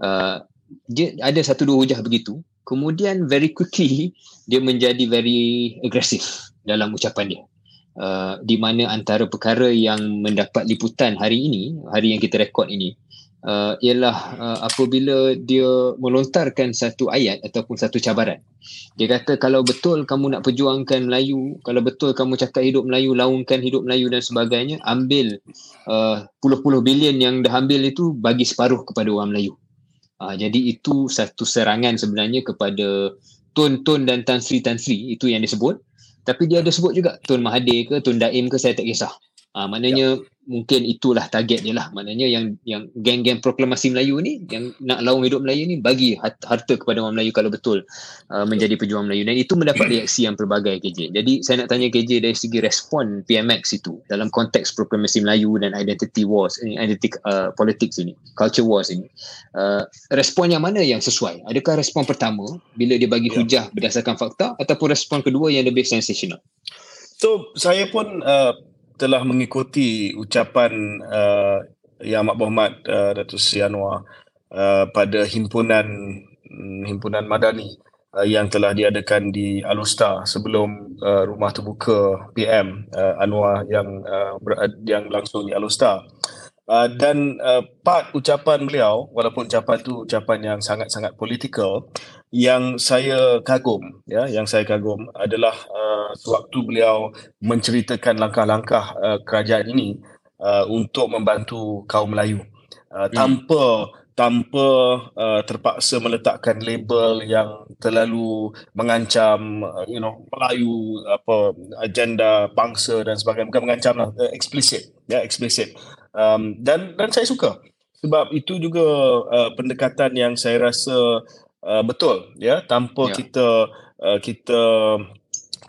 Uh, dia ada satu dua hujah begitu. Kemudian very quickly dia menjadi very agresif dalam ucapan dia. Uh, di mana antara perkara yang mendapat liputan hari ini hari yang kita rekod ini uh, ialah uh, apabila dia melontarkan satu ayat ataupun satu cabaran dia kata kalau betul kamu nak perjuangkan Melayu kalau betul kamu cakap hidup Melayu laungkan hidup Melayu dan sebagainya ambil uh, puluh-puluh bilion yang dah ambil itu bagi separuh kepada orang Melayu Uh, jadi itu satu serangan sebenarnya kepada Tun Tun dan Tan Sri Tan Sri itu yang disebut. Tapi dia ada sebut juga Tun Mahathir ke Tun Daim ke saya tak kisah. Uh, maknanya ya mungkin itulah target dia lah. Maknanya yang yang geng-geng proklamasi Melayu ni yang nak laung hidup Melayu ni bagi harta kepada orang Melayu kalau betul uh, menjadi pejuang Melayu. Dan itu mendapat reaksi yang pelbagai KJ jadi saya nak tanya KJ dari segi respon PMX itu dalam konteks proklamasi Melayu dan identity wars ini identity uh, politics ini culture wars ini uh, respon yang mana yang sesuai? Adakah respon pertama bila dia bagi ya. hujah berdasarkan fakta ataupun respon kedua yang lebih sensational? So saya pun uh, telah mengikuti ucapan uh, Yang Amat Berhormat uh, Datuk Seri Anwar uh, pada himpunan mm, himpunan madani uh, yang telah diadakan di Alustar sebelum uh, rumah terbuka PM uh, Anwar yang uh, ber- yang langsung di Alustar. Uh, dan uh, part ucapan beliau walaupun ucapan itu ucapan yang sangat-sangat politikal yang saya kagum ya yang saya kagum adalah uh, sewaktu beliau menceritakan langkah-langkah uh, kerajaan ini uh, untuk membantu kaum Melayu. Uh, hmm. tanpa tanpa uh, terpaksa meletakkan label yang terlalu mengancam uh, you know Melayu apa agenda bangsa dan sebagainya. Bukan mengancam lah uh, explicit ya explicit um, dan dan saya suka. Sebab itu juga uh, pendekatan yang saya rasa uh, betul ya. Tanpa ya. kita uh, kita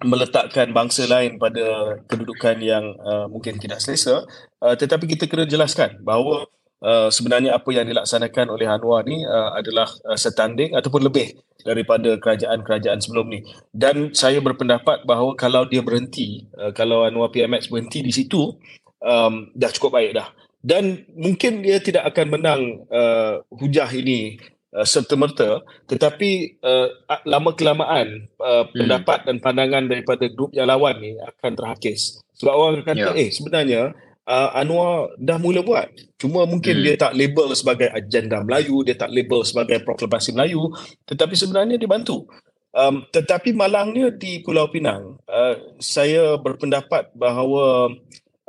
meletakkan bangsa lain pada kedudukan yang uh, mungkin tidak selesa uh, tetapi kita kena jelaskan bahawa uh, sebenarnya apa yang dilaksanakan oleh Anwar ni uh, adalah uh, setanding ataupun lebih daripada kerajaan-kerajaan sebelum ni. Dan saya berpendapat bahawa kalau dia berhenti uh, kalau Anwar PMX berhenti di situ um, dah cukup baik dah. Dan mungkin dia tidak akan menang uh, hujah ini uh, serta-merta tetapi uh, lama kelamaan uh, hmm. pendapat dan pandangan daripada grup yang lawan ni akan terhakis sebab orang kata yeah. eh sebenarnya uh, Anwar dah mula buat cuma mungkin hmm. dia tak label sebagai agenda Melayu dia tak label sebagai proklamasi Melayu tetapi sebenarnya dia bantu um, tetapi malangnya di Pulau Pinang uh, saya berpendapat bahawa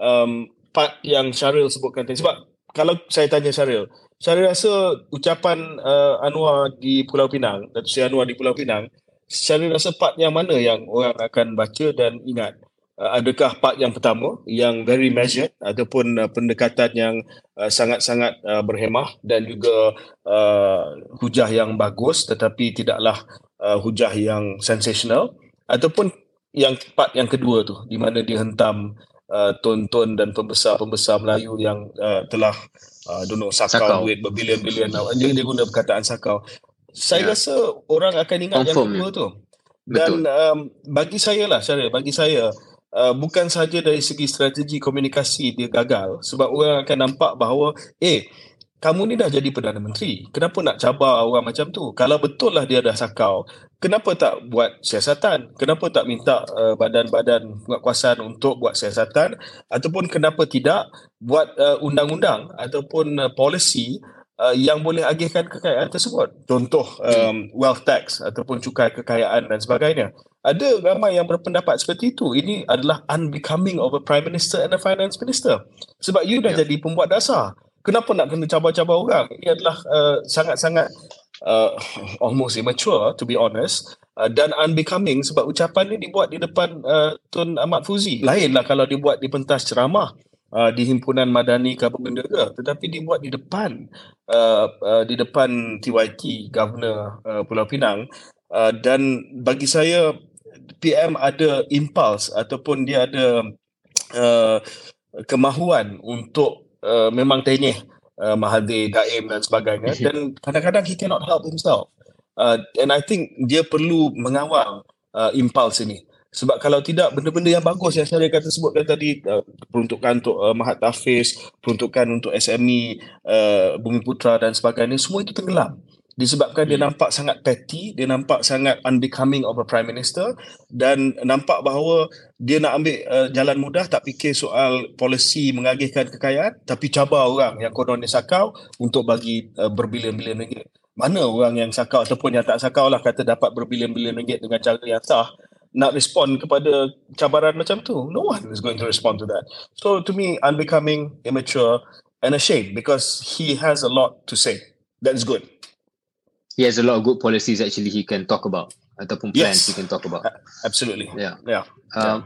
um, part yang Syaril sebutkan tadi sebab kalau saya tanya Syaril Syaril rasa ucapan uh, Anwar di Pulau Pinang Datuk Seri Anwar di Pulau Pinang Syaril rasa part yang mana yang orang akan baca dan ingat? Uh, adakah part yang pertama yang very measured ataupun uh, pendekatan yang uh, sangat-sangat uh, berhemah dan juga uh, hujah yang bagus tetapi tidaklah uh, hujah yang sensational? Ataupun yang part yang kedua tu di mana dia hentam uh, tonton dan pembesar-pembesar Melayu yang uh, telah uh, don't know sakau, sakau. duit berbilion-bilion dia, dia guna perkataan sakau saya yeah. rasa orang akan ingat Confirm. yang kedua tu dan um, bagi saya lah Syaril bagi saya uh, bukan saja dari segi strategi komunikasi dia gagal sebab orang akan nampak bahawa eh kamu ni dah jadi Perdana Menteri. Kenapa nak cabar orang macam tu? Kalau betul lah dia dah sakau, kenapa tak buat siasatan? Kenapa tak minta uh, badan-badan penguatkuasaan untuk buat siasatan? Ataupun kenapa tidak buat uh, undang-undang ataupun uh, policy uh, yang boleh agihkan kekayaan tersebut? Contoh um, wealth tax ataupun cukai kekayaan dan sebagainya. Ada ramai yang berpendapat seperti itu. Ini adalah unbecoming of a prime minister and a finance minister. Sebab you dah yeah. jadi pembuat dasar kenapa nak kena cabar-cabar orang? Ini adalah uh, sangat-sangat uh, almost immature to be honest uh, dan unbecoming sebab ucapan ni dibuat di depan uh, Tun Ahmad Fuzi. Lainlah kalau dibuat di pentas ceramah uh, di himpunan madani ke apa benda ke tetapi dibuat di depan uh, uh, di depan TYT Governor uh, Pulau Pinang. Uh, dan bagi saya PM ada impuls ataupun dia ada uh, kemahuan untuk uh, memang tenyeh uh, Mahathir, Daim dan sebagainya dan kadang-kadang he cannot help himself. Uh, and I think dia perlu mengawal uh, impuls ini. Sebab kalau tidak benda-benda yang bagus yang saya kata sebutkan tadi uh, peruntukan untuk uh, Mahat Tafiz, peruntukan untuk SME, uh, Bumi Putra dan sebagainya semua itu tenggelam disebabkan dia hmm. nampak sangat petty, dia nampak sangat unbecoming of a prime minister dan nampak bahawa dia nak ambil uh, jalan mudah tak fikir soal polisi mengagihkan kekayaan tapi cabar orang yang konon dia sakau untuk bagi uh, berbilion-bilion ringgit. Mana orang yang sakau ataupun yang tak sakau lah kata dapat berbilion-bilion ringgit dengan cara yang sah nak respond kepada cabaran macam tu. No one is going to respond to that. So to me, unbecoming, immature and ashamed because he has a lot to say. That's good he has a lot of good policies actually he can talk about ataupun plans yes. he can talk about. Absolutely. Yeah. Yeah. Um, yeah.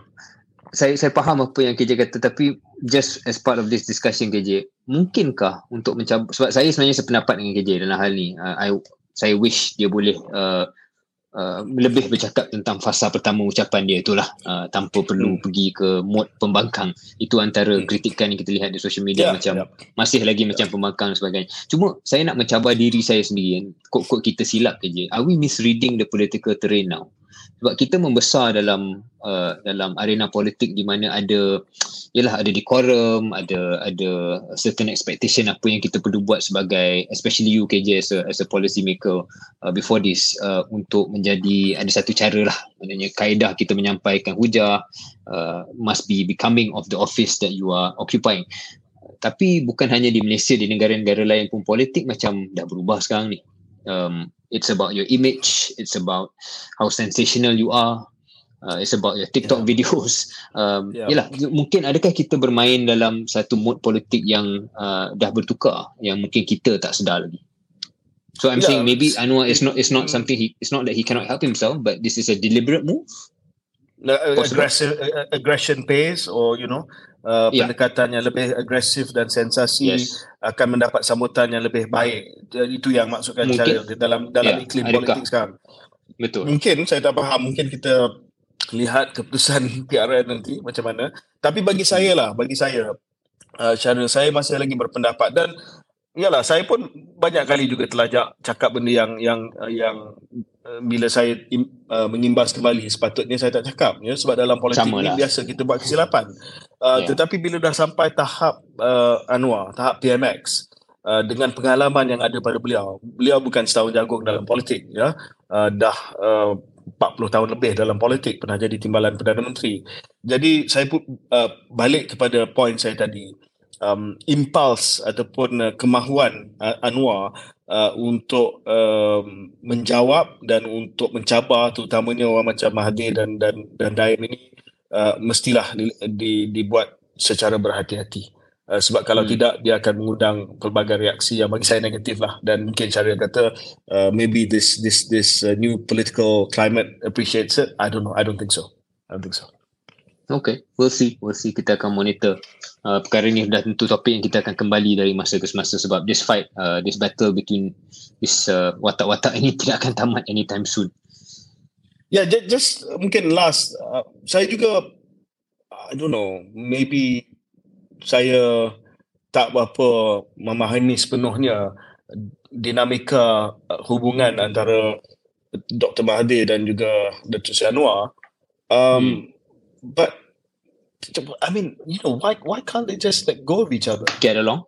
Saya saya faham apa yang KJ kata tapi just as part of this discussion KJ, mungkinkah untuk mencabar sebab saya sebenarnya sependapat dengan KJ dalam hal ni. Uh, I saya wish dia boleh uh, Uh, lebih bercakap tentang fasa pertama ucapan dia itulah uh, tanpa perlu hmm. pergi ke mod pembangkang itu antara hmm. kritikan yang kita lihat di social media yeah, macam yeah. masih lagi yeah. macam pembangkang dan sebagainya cuma saya nak mencabar diri saya sendiri kan kod-kod kita silap je are we misreading the political terrain now sebab kita membesar dalam uh, dalam arena politik di mana ada yalah ada decorum ada ada certain expectation apa yang kita perlu buat sebagai especially UKJ as a, as a policy maker uh, before this uh, untuk menjadi ada satu cara lah. Maknanya kaedah kita menyampaikan hujah uh, must be becoming of the office that you are occupying. Tapi bukan hanya di Malaysia di negara-negara lain pun politik macam dah berubah sekarang ni. Um, it's about your image it's about how sensational you are uh, it's about your TikTok yeah. videos um, yeah. yalah mungkin adakah kita bermain dalam satu mood politik yang uh, dah bertukar yang mungkin kita tak sedar lagi so i'm yeah. saying maybe Anwar is not it's not something he it's not that he cannot help himself but this is a deliberate move aggressive uh, aggression pace or you know uh, yeah. pendekatan yang lebih agresif dan sensasi yes. akan mendapat sambutan yang lebih baik. Jadi itu yang maksudkan saya dalam dalam yeah. iklim Adakah? politik sekarang. Betul. Mungkin saya tak faham mungkin kita lihat keputusan PRN nanti macam mana. Tapi bagi saya lah, bagi saya uh, Syaril saya masih lagi berpendapat dan Yalah, saya pun banyak kali juga telah cakap benda yang yang yang uh, bila saya uh, mengimbas kembali sepatutnya saya tak cakap ya sebab dalam politik ini biasa kita buat kesilapan. Uh, yeah. tetapi bila dah sampai tahap uh, Anwar, tahap PMX uh, dengan pengalaman yang ada pada beliau, beliau bukan setahun jagung dalam politik ya. Uh, dah uh, 40 tahun lebih dalam politik pernah jadi timbalan Perdana Menteri. Jadi saya pun uh, balik kepada poin saya tadi um, impuls ataupun uh, kemahuan uh, Anwar uh, untuk um, menjawab dan untuk mencabar terutamanya orang macam Mahathir dan dan dan Daim ini uh, mestilah di, di, dibuat secara berhati-hati. Uh, sebab kalau hmm. tidak dia akan mengundang pelbagai reaksi yang bagi saya negatif lah dan mungkin cara kata uh, maybe this this this uh, new political climate appreciates it. I don't know. I don't think so. I don't think so Okay, we'll see. We'll see. Kita akan monitor. Uh, perkara ni dah tentu topik yang kita akan kembali dari masa ke semasa sebab this fight, uh, this battle between this uh, watak-watak ini tidak akan tamat anytime soon. Yeah, just, just mungkin last. Uh, saya juga, I don't know, maybe saya tak berapa memahami sepenuhnya dinamika uh, hubungan antara Dr. Mahathir dan juga Dr. Sianwar. Um, hmm but I mean, you know, why why can't they just let go of each other? Get along?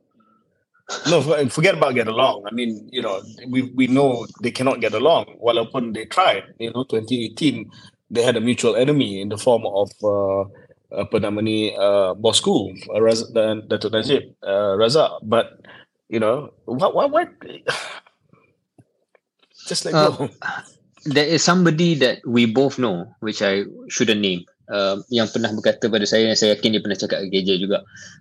No, forget about get along. I mean, you know, we we know they cannot get along. Walaupun they tried, you know, 2018 they had a mutual enemy in the form of uh, apa nama ni uh, bosku uh, Raz, Datuk Najib uh, Razak. But you know, what what what? Just let uh, go. There is somebody that we both know, which I shouldn't name uh, yang pernah berkata pada saya yang saya yakin dia pernah cakap ke KJ juga.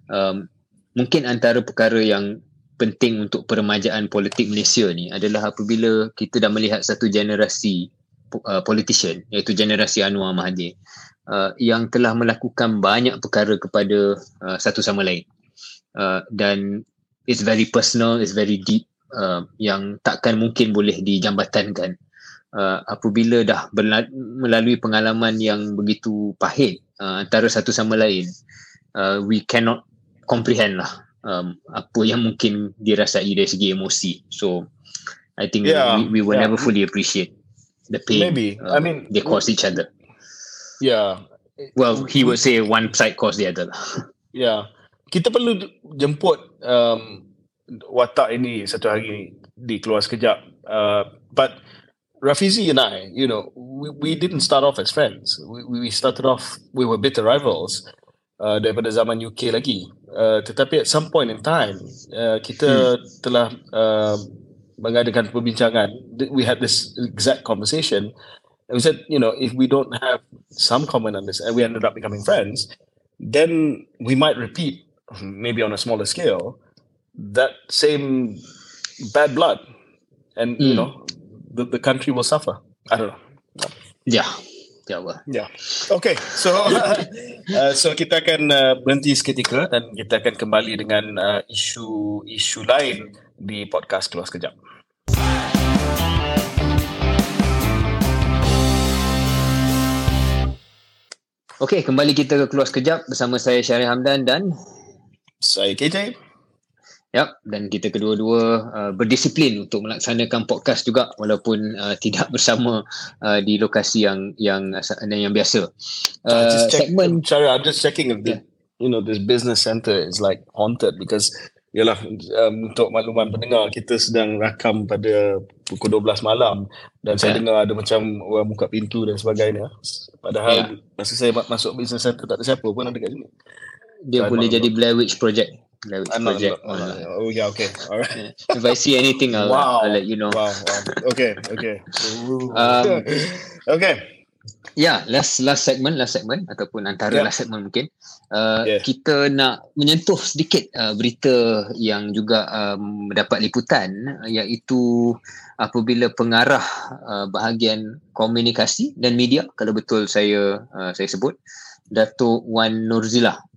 Um, mungkin antara perkara yang penting untuk peremajaan politik Malaysia ni adalah apabila kita dah melihat satu generasi uh, politician iaitu generasi Anwar Mahathir uh, yang telah melakukan banyak perkara kepada uh, satu sama lain. Uh, dan it's very personal it's very deep uh, yang takkan mungkin boleh dijambatankan uh, apabila dah melalui pengalaman yang begitu pahit uh, antara satu sama lain uh, we cannot comprehend lah um, apa yang mungkin dirasai dari segi emosi. So I think yeah, we, we will yeah. never fully appreciate the pain. Maybe uh, I mean they cause each other. Yeah. Well, he would say one side cause the other. yeah. Kita perlu jemput um, watak ini satu hari di keluar sekejap. Uh, but Rafizi and I, you know, we, we didn't start off as friends. We, we started off, we were bitter rivals uh, daripada zaman UK lagi. Uh, tetapi at some point in time, uh, kita hmm. telah uh, mengadakan perbincangan. We had this exact conversation. And we said, you know, if we don't have some common understanding, and we ended up becoming friends, then we might repeat, maybe on a smaller scale, that same bad blood. And, mm. you hmm. know, the, the country will suffer. I don't know. Yeah. Allah. Ya. Okay. So uh, so kita akan uh, berhenti seketika dan kita akan kembali dengan uh, isu-isu lain di podcast keluar sekejap. Okay, kembali kita ke keluar sekejap bersama saya Syarif Hamdan dan saya KJ. Yap, dan kita kedua-dua uh, berdisiplin untuk melaksanakan podcast juga walaupun uh, tidak bersama uh, di lokasi yang yang uh, yang biasa. Uh, just check, segment sorry, I'm just checking if the, yeah. you know this business center is like haunted because yalah um, untuk makluman pendengar kita sedang rakam pada pukul 12 malam dan okay. saya dengar ada macam orang buka pintu dan sebagainya. Padahal yeah. masa saya masuk business center tak ada siapa pun ada kat sini. Dia so, boleh jadi Blair Witch Project. Leverage I'm project. Not, not, oh yeah, okay, all right. if I see anything, I'll, wow. I'll let you know. Wow, wow. Okay, okay. um, okay. Ya, yeah, last last segment, last segment ataupun antara yeah. last segment mungkin. Uh, yeah. Kita nak menyentuh sedikit uh, berita yang juga um, mendapat liputan iaitu apabila pengarah uh, bahagian komunikasi dan media kalau betul saya uh, saya sebut Datuk Wan Nurzilah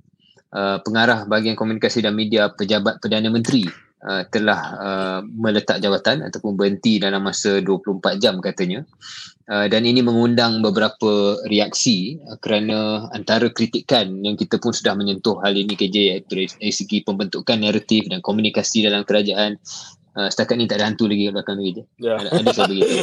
uh, pengarah bahagian komunikasi dan media pejabat Perdana Menteri uh, telah uh, meletak jawatan ataupun berhenti dalam masa 24 jam katanya. Uh, dan ini mengundang beberapa reaksi uh, kerana antara kritikan yang kita pun sudah menyentuh hal ini KJ iaitu dari segi pembentukan naratif dan komunikasi dalam kerajaan Uh, setakat ni tak ada hantu lagi kat belakang ni je. Yeah. Ada, ada saya begitu.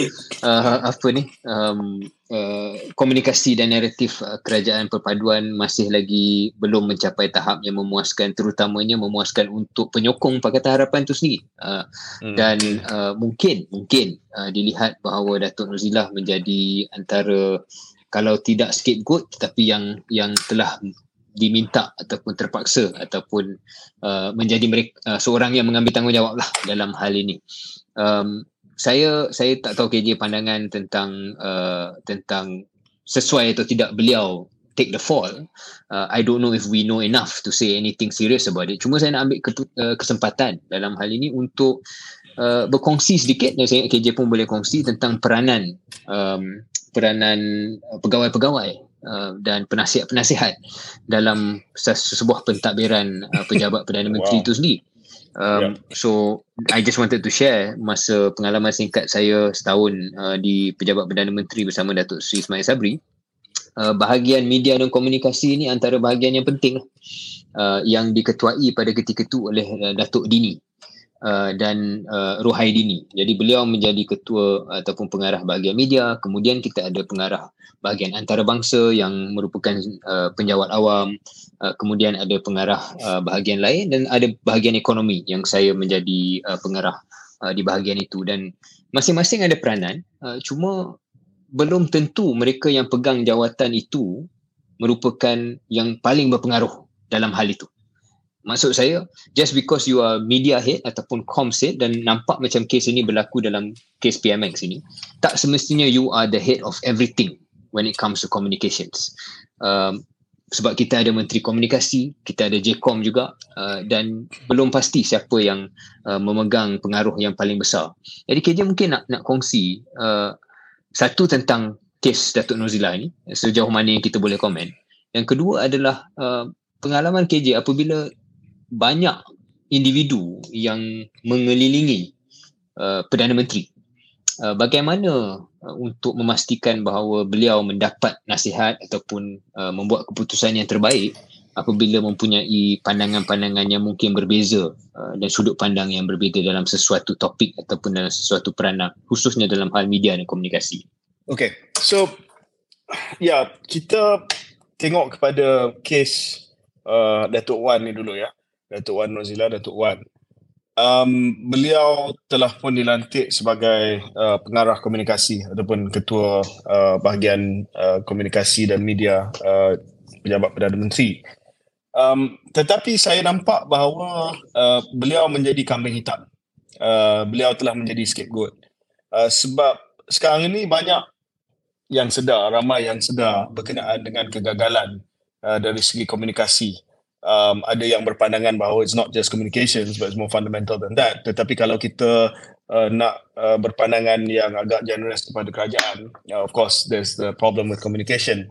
Uh, apa ni? Um, uh, komunikasi dan naratif uh, kerajaan perpaduan masih lagi belum mencapai tahap yang memuaskan terutamanya memuaskan untuk penyokong Pakatan Harapan itu sendiri. Uh, hmm. Dan uh, mungkin mungkin uh, dilihat bahawa Datuk Nurzillah menjadi antara kalau tidak scapegoat tetapi yang yang telah diminta ataupun terpaksa ataupun uh, menjadi mereka uh, seorang yang mengambil tanggungjawab lah dalam hal ini. Um, saya saya tak tahu KJ pandangan tentang uh, tentang sesuai atau tidak beliau take the fall. Uh, I don't know if we know enough to say anything serious about it. Cuma saya nak ambil ke- uh, kesempatan dalam hal ini untuk uh, berkongsi sedikit dan saya KJ pun boleh kongsi tentang peranan um, peranan pegawai-pegawai Uh, dan penasihat-penasihat dalam sebuah pentadbiran uh, pejabat Perdana Menteri wow. itu sendiri. Um, yeah. So I just wanted to share masa pengalaman singkat saya setahun uh, di pejabat Perdana Menteri bersama Datuk Sri Ismail Sabri. Uh, bahagian media dan komunikasi ini antara bahagian yang penting uh, yang diketuai pada ketika itu oleh uh, Datuk Dini uh, dan uh, Ruhaidini. Jadi beliau menjadi ketua ataupun pengarah bahagian media. Kemudian kita ada pengarah bahagian antarabangsa yang merupakan uh, penjawat awam. Uh, kemudian ada pengarah uh, bahagian lain dan ada bahagian ekonomi yang saya menjadi uh, pengarah uh, di bahagian itu. Dan masing-masing ada peranan. Uh, cuma belum tentu mereka yang pegang jawatan itu merupakan yang paling berpengaruh dalam hal itu. Maksud saya, just because you are media head ataupun comms head dan nampak macam kes ini berlaku dalam kes PMX ini, tak semestinya you are the head of everything when it comes to communications. Um, sebab kita ada menteri komunikasi kita ada JCOM juga uh, dan belum pasti siapa yang uh, memegang pengaruh yang paling besar jadi KJ mungkin nak nak kongsi uh, satu tentang kes Datuk Nozila ni sejauh mana yang kita boleh komen yang kedua adalah uh, pengalaman KJ apabila banyak individu yang mengelilingi uh, Perdana Menteri uh, bagaimana uh, untuk memastikan bahawa beliau mendapat nasihat ataupun uh, membuat keputusan yang terbaik apabila mempunyai pandangan-pandangan yang mungkin berbeza uh, dan sudut pandang yang berbeza dalam sesuatu topik ataupun dalam sesuatu peranan khususnya dalam hal media dan komunikasi. Okay, so ya yeah, kita tengok kepada kes uh, Datuk Wan ni dulu ya. Datuk Wan Nozila, Datuk Wan um, beliau telah pun dilantik sebagai uh, pengarah komunikasi ataupun ketua uh, bahagian uh, komunikasi dan media uh, pejabat Perdana Menteri. Um, tetapi saya nampak bahawa uh, beliau menjadi kambing hitam. Uh, beliau telah menjadi scapegoat. Uh, sebab sekarang ini banyak yang sedar, ramai yang sedar berkenaan dengan kegagalan uh, dari segi komunikasi um, ada yang berpandangan bahawa it's not just communications but it's more fundamental than that. Tetapi kalau kita uh, nak uh, berpandangan yang agak generous kepada kerajaan uh, of course there's the problem with communication.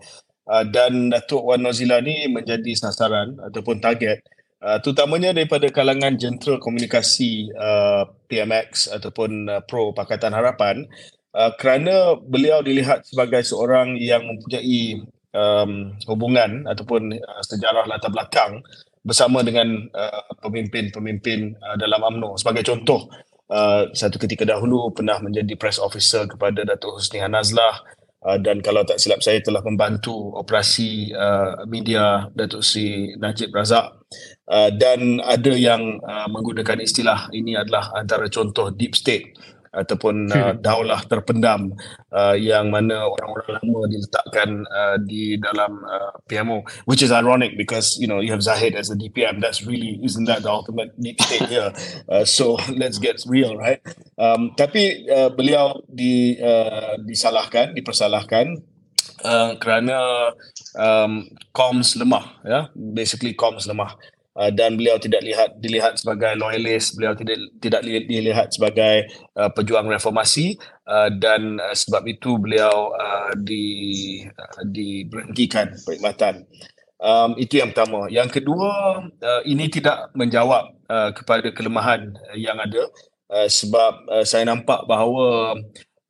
Uh, dan Datuk Wan Nozila ni menjadi sasaran ataupun target uh, terutamanya daripada kalangan jentera komunikasi uh, PMX ataupun uh, Pro Pakatan Harapan uh, kerana beliau dilihat sebagai seorang yang mempunyai um, hubungan ataupun uh, sejarah latar belakang bersama dengan uh, pemimpin-pemimpin uh, dalam AMNO. Sebagai contoh, uh, satu ketika dahulu pernah menjadi press officer kepada Datuk Husni Hanazlah uh, dan kalau tak silap saya telah membantu operasi uh, media Datuk Sri Najib Razak. Uh, dan ada yang uh, menggunakan istilah ini adalah antara contoh deep state ataupun uh, daulah terpendam uh, yang mana orang-orang lama diletakkan uh, di dalam uh, PMO which is ironic because you know you have Zahid as a DPM that's really isn't that the ultimate deep state here? Uh, so let's get real right? Um, tapi uh, beliau di uh, disalahkan dipersalahkan uh, kerana um, comms lemah ya? Yeah? basically comms lemah Uh, dan beliau tidak lihat dilihat sebagai loyalis beliau tidak tidak dilihat sebagai uh, pejuang reformasi. Uh, dan uh, sebab itu beliau uh, di uh, diberhentikan perkhidmatan. Um, itu yang pertama. Yang kedua uh, ini tidak menjawab uh, kepada kelemahan yang ada. Uh, sebab uh, saya nampak bahawa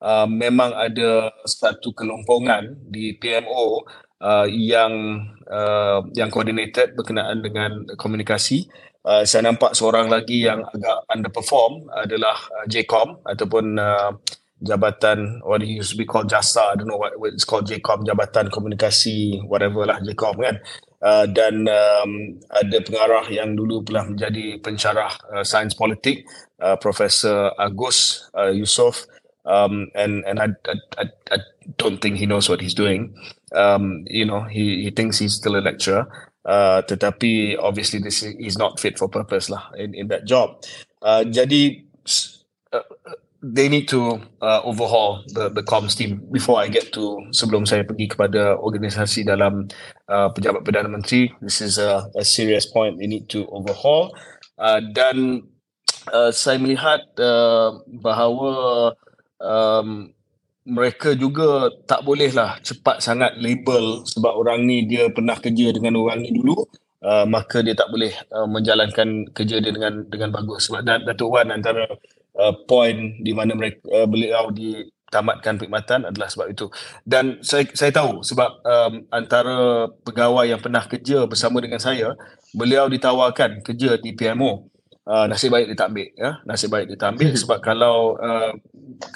uh, memang ada satu kelompongan di PMO uh, yang uh, yang coordinated berkenaan dengan komunikasi. Uh, saya nampak seorang lagi yang agak underperform adalah uh, JCOM ataupun uh, jabatan what it used to be called JASA, I don't know what, what it's called JCOM, Jabatan Komunikasi whatever lah JCOM kan. Uh, dan um, ada pengarah yang dulu pernah menjadi pensyarah uh, sains politik uh, Profesor Agus uh, Yusof um, and and I, I, I, don't think he knows what he's doing. Um, you know, he, he thinks he's still a lecturer. Uh, tetapi obviously this is not fit for purpose lah in, in that job. Uh, jadi uh, they need to uh, overhaul the the comms team before I get to sebelum saya pergi kepada organisasi dalam uh, pejabat perdana menteri. This is a, a serious point they need to overhaul. Uh, dan uh, saya melihat uh, bahawa um, mereka juga tak bolehlah cepat sangat label sebab orang ni dia pernah kerja dengan orang ni dulu uh, maka dia tak boleh uh, menjalankan kerja dia dengan dengan bagus. Sebab Datuk Wan antara uh, point di mana mereka uh, beliau ditamatkan perkhidmatan adalah sebab itu. Dan saya saya tahu sebab um, antara pegawai yang pernah kerja bersama dengan saya beliau ditawarkan kerja di PMO uh, nasib baik dia tak ambil ya. Nasib baik dia tak ambil. Sebab kalau uh,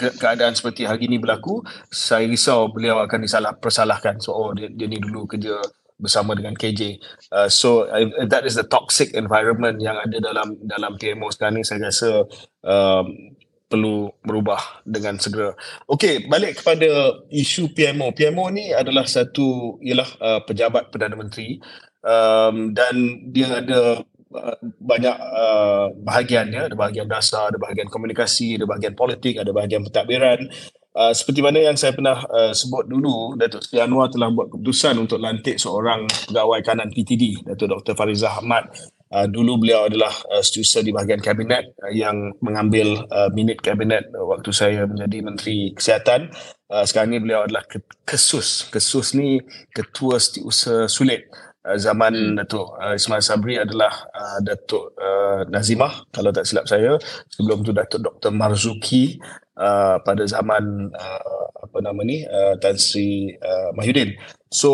ke- keadaan seperti hari ini berlaku saya risau beliau akan disalah persalahkan. So oh dia, dia ni dulu kerja bersama dengan KJ uh, so uh, that is the toxic environment yang ada dalam dalam PMO sekarang ni saya rasa um, perlu berubah dengan segera. Okey, balik kepada isu PMO. PMO ni adalah satu ialah uh, pejabat Perdana Menteri. Um, dan dia ada Uh, banyak uh, bahagian ya ada bahagian dasar ada bahagian komunikasi ada bahagian politik ada bahagian pentadbiran Uh, seperti mana yang saya pernah uh, sebut dulu, Datuk Seri Anwar telah buat keputusan untuk lantik seorang pegawai kanan PTD, Datuk Dr. Farizah Ahmad. Uh, dulu beliau adalah uh, setiausaha di bahagian kabinet uh, yang mengambil uh, minit kabinet waktu saya menjadi Menteri Kesihatan. Uh, sekarang ini beliau adalah kesus. Kesus ni ketua setiausaha sulit. Uh, zaman hmm. Datuk uh, Ismail Sabri adalah uh, Datuk uh, Nazimah kalau tak silap saya sebelum tu Datuk Dr Marzuki uh, pada zaman uh, apa nama ni uh, Tan Sri uh, Mahyudin. So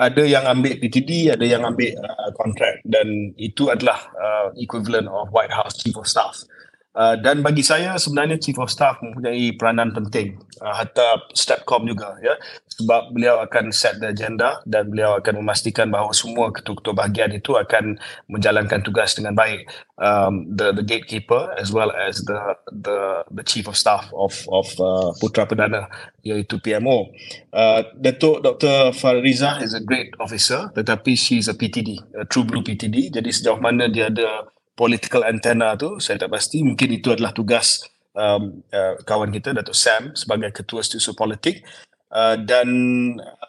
ada yang ambil PTD, ada yang ambil uh, kontrak dan itu adalah uh, equivalent of White House Chief of Staff. Uh, dan bagi saya sebenarnya Chief of Staff mempunyai peranan penting uh, hatta Statcom juga ya. Sebab beliau akan set the agenda dan beliau akan memastikan bahawa semua ketua-ketua bahagian itu akan menjalankan tugas dengan baik. Um, the the gatekeeper as well as the the the chief of staff of of uh, Putra Perdana iaitu PMO uh, Datuk Dr. Fariza is a great officer tetapi she is a PTD a true blue PTD jadi sejauh mana dia ada political antenna tu saya tak pasti mungkin itu adalah tugas um, uh, kawan kita Datuk Sam sebagai ketua studi politik. Uh, dan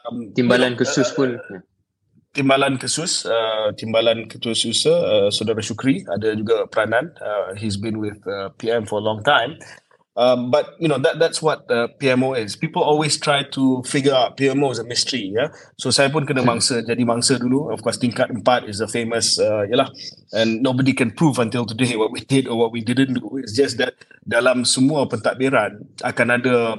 um, timbalan kesus pun. Uh, timbalan kesus uh, timbalan ketua SUSA uh, saudara Syukri ada juga peranan uh, he's been with uh, PM for a long time Um, but you know that that's what uh, PMO is. People always try to figure out PMO is a mystery, yeah. So saya pun kena mangsa jadi mangsa dulu. Of course, tingkat empat is a famous, uh, yalah, and nobody can prove until today what we did or what we didn't do. It's just that dalam semua pentadbiran akan ada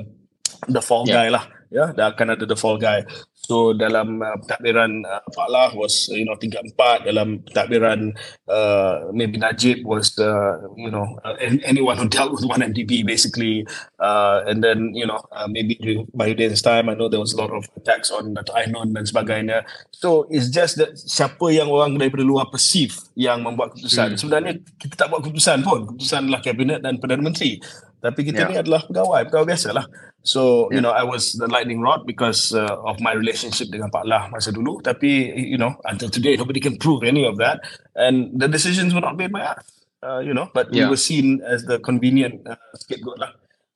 the fall yeah. guy lah, yeah. Dan akan ada the fall guy. So dalam uh, pentadbiran uh, Pak Lah was you know tiga empat dalam pentadbiran uh, maybe Najib was uh, you know uh, anyone who dealt with one MDB basically uh, and then you know uh, maybe by Udin's time I know there was a lot of attacks on Dato' Ainon dan sebagainya so it's just that siapa yang orang daripada luar perceive yang membuat keputusan hmm. sebenarnya kita tak buat keputusan pun keputusan adalah kabinet dan Perdana Menteri tapi kita yeah. ni adalah pegawai pegawai biasa lah so yeah. you know I was the lightning rod because uh, of my relationship dengan Pak Lah masa dulu tapi you know until today nobody can prove any of that and the decisions were not made by us uh, you know but yeah. we were seen as the convenient uh, scapegoat lah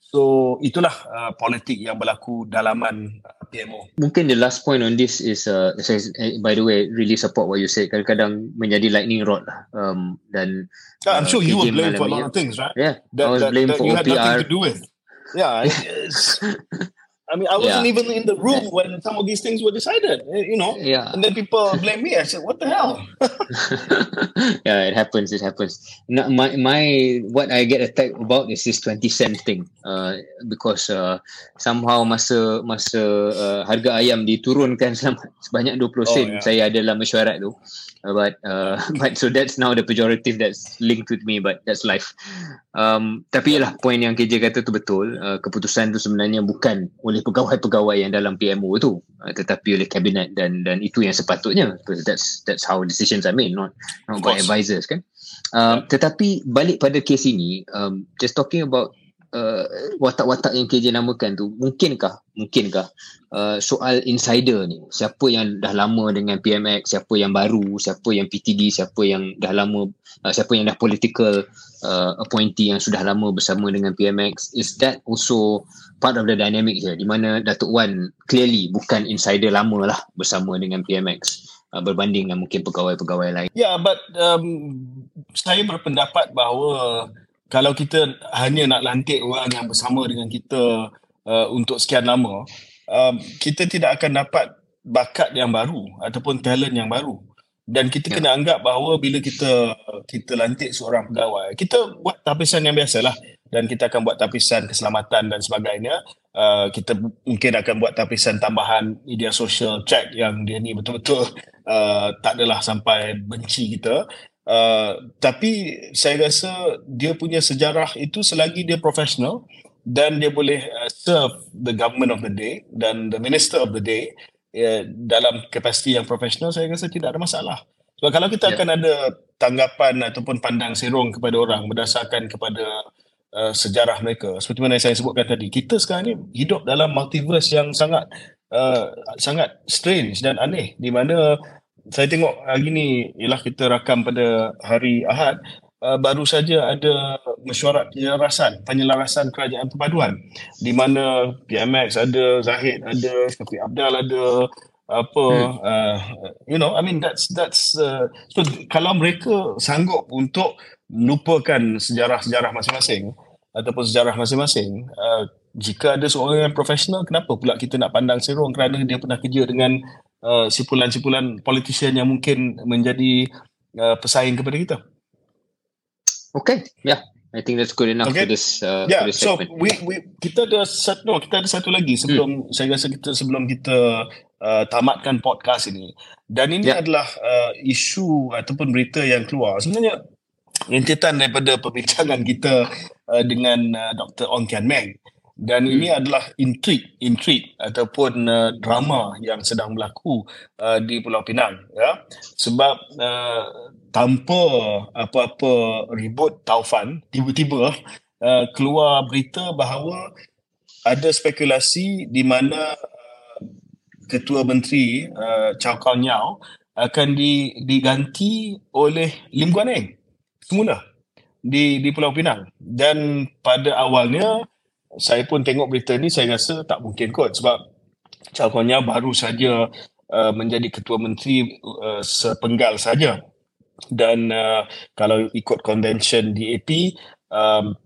So itulah uh, politik yang berlaku dalaman uh, PMO. Mungkin the last point on this is uh, eh, by the way really support what you said kadang-kadang menjadi lightning rod lah um, dan yeah, I'm sure uh, you were blamed for a lot of things right? Yeah, that, I was blamed for you OPR. You had nothing to do with. Yeah, I mean, I wasn't yeah. even in the room when some of these things were decided, eh, you know. Yeah. And then people blame me. I said, "What the hell?" yeah, it happens. It happens. No, my my what I get attacked about is this twenty cent thing. Uh, because uh, somehow masa masa uh, harga ayam diturunkan sebanyak 20 sen, oh, yeah. saya ada dalam mesyuarat tu. Uh, but uh, but so that's now the pejorative that's linked with me but that's life um, tapi lah point yang KJ kata tu betul uh, keputusan tu sebenarnya bukan oleh pegawai-pegawai yang dalam PMO tu. Uh, tetapi oleh kabinet dan dan itu yang sepatutnya. That's that's how decisions are made not not by advisors kan? Uh, tetapi balik pada kes ini um, just talking about uh, watak-watak yang KJ namakan tu mungkinkah? Mungkinkah? Uh, soal insider ni. Siapa yang dah lama dengan PMX siapa yang baru siapa yang PTD siapa yang dah lama uh, siapa yang dah political uh, appointee yang sudah lama bersama dengan PMX is that also part of the dynamic here? Di mana Datuk Wan clearly bukan insider lama lah bersama dengan PMX uh, berbanding dengan mungkin pegawai-pegawai lain. Yeah but um, saya berpendapat bahawa kalau kita hanya nak lantik orang yang bersama dengan kita uh, untuk sekian lama, um, kita tidak akan dapat bakat yang baru ataupun talent yang baru. Dan kita ya. kena anggap bahawa bila kita kita lantik seorang pegawai, kita buat tapisan yang biasalah dan kita akan buat tapisan keselamatan dan sebagainya. Uh, kita mungkin akan buat tapisan tambahan media sosial check yang dia ni betul-betul uh, tak adalah sampai benci kita. Uh, tapi saya rasa dia punya sejarah itu selagi dia profesional dan dia boleh uh, serve the government of the day dan the minister of the day uh, dalam kapasiti yang profesional saya rasa tidak ada masalah. Sebab kalau kita yeah. akan ada tanggapan ataupun pandang serong kepada orang berdasarkan kepada uh, sejarah mereka seperti mana saya sebutkan tadi kita sekarang ni hidup dalam multiverse yang sangat uh, sangat strange dan aneh di mana saya tengok hari ni ialah kita rakam pada hari Ahad uh, baru saja ada mesyuarat penyelarasan penyelarasan kerajaan perpaduan di mana PMX ada Zahid ada Syafiq Abdal ada apa hmm. uh, you know I mean that's that's uh, so kalau mereka sanggup untuk melupakan sejarah-sejarah masing-masing ataupun sejarah masing-masing uh, jika ada seorang yang profesional kenapa pula kita nak pandang serong kerana dia pernah kerja dengan uh, sipulan-sipulan politician yang mungkin menjadi uh, pesaing kepada kita Okay, yeah. I think that's good enough okay. for this uh, yeah, for this so we we kita ada satu no, kita ada satu lagi sebelum hmm. saya rasa kita sebelum kita uh, tamatkan podcast ini. Dan ini yeah. adalah uh, isu ataupun berita yang keluar. Sebenarnya rentetan daripada perbincangan kita uh, dengan uh, Dr. Ong Kian Meng dan hmm. ini adalah intrik intrik ataupun uh, drama yang sedang berlaku uh, di Pulau Pinang ya sebab uh, tanpa apa-apa ribut taufan tiba-tiba uh, keluar berita bahawa ada spekulasi di mana uh, ketua menteri uh, Chow Kau Nyao akan di, diganti oleh Lim Guan Eng semula di di Pulau Pinang. Dan pada awalnya saya pun tengok berita ni saya rasa tak mungkin kot sebab calonnya baru saja uh, menjadi ketua menteri uh, sepenggal saja. Dan uh, kalau ikut convention DAP um,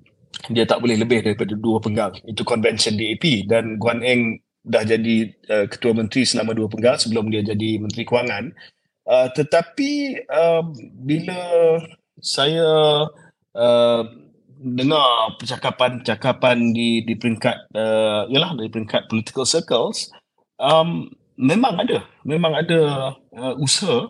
dia tak boleh lebih daripada dua penggal. Itu convention DAP dan Guan Eng dah jadi uh, ketua menteri selama dua penggal sebelum dia jadi menteri kewangan. Uh, tetapi uh, bila saya uh, dengar percakapan-percakapan di di peringkat uh, yalah di peringkat political circles. Um, memang ada memang ada uh, usaha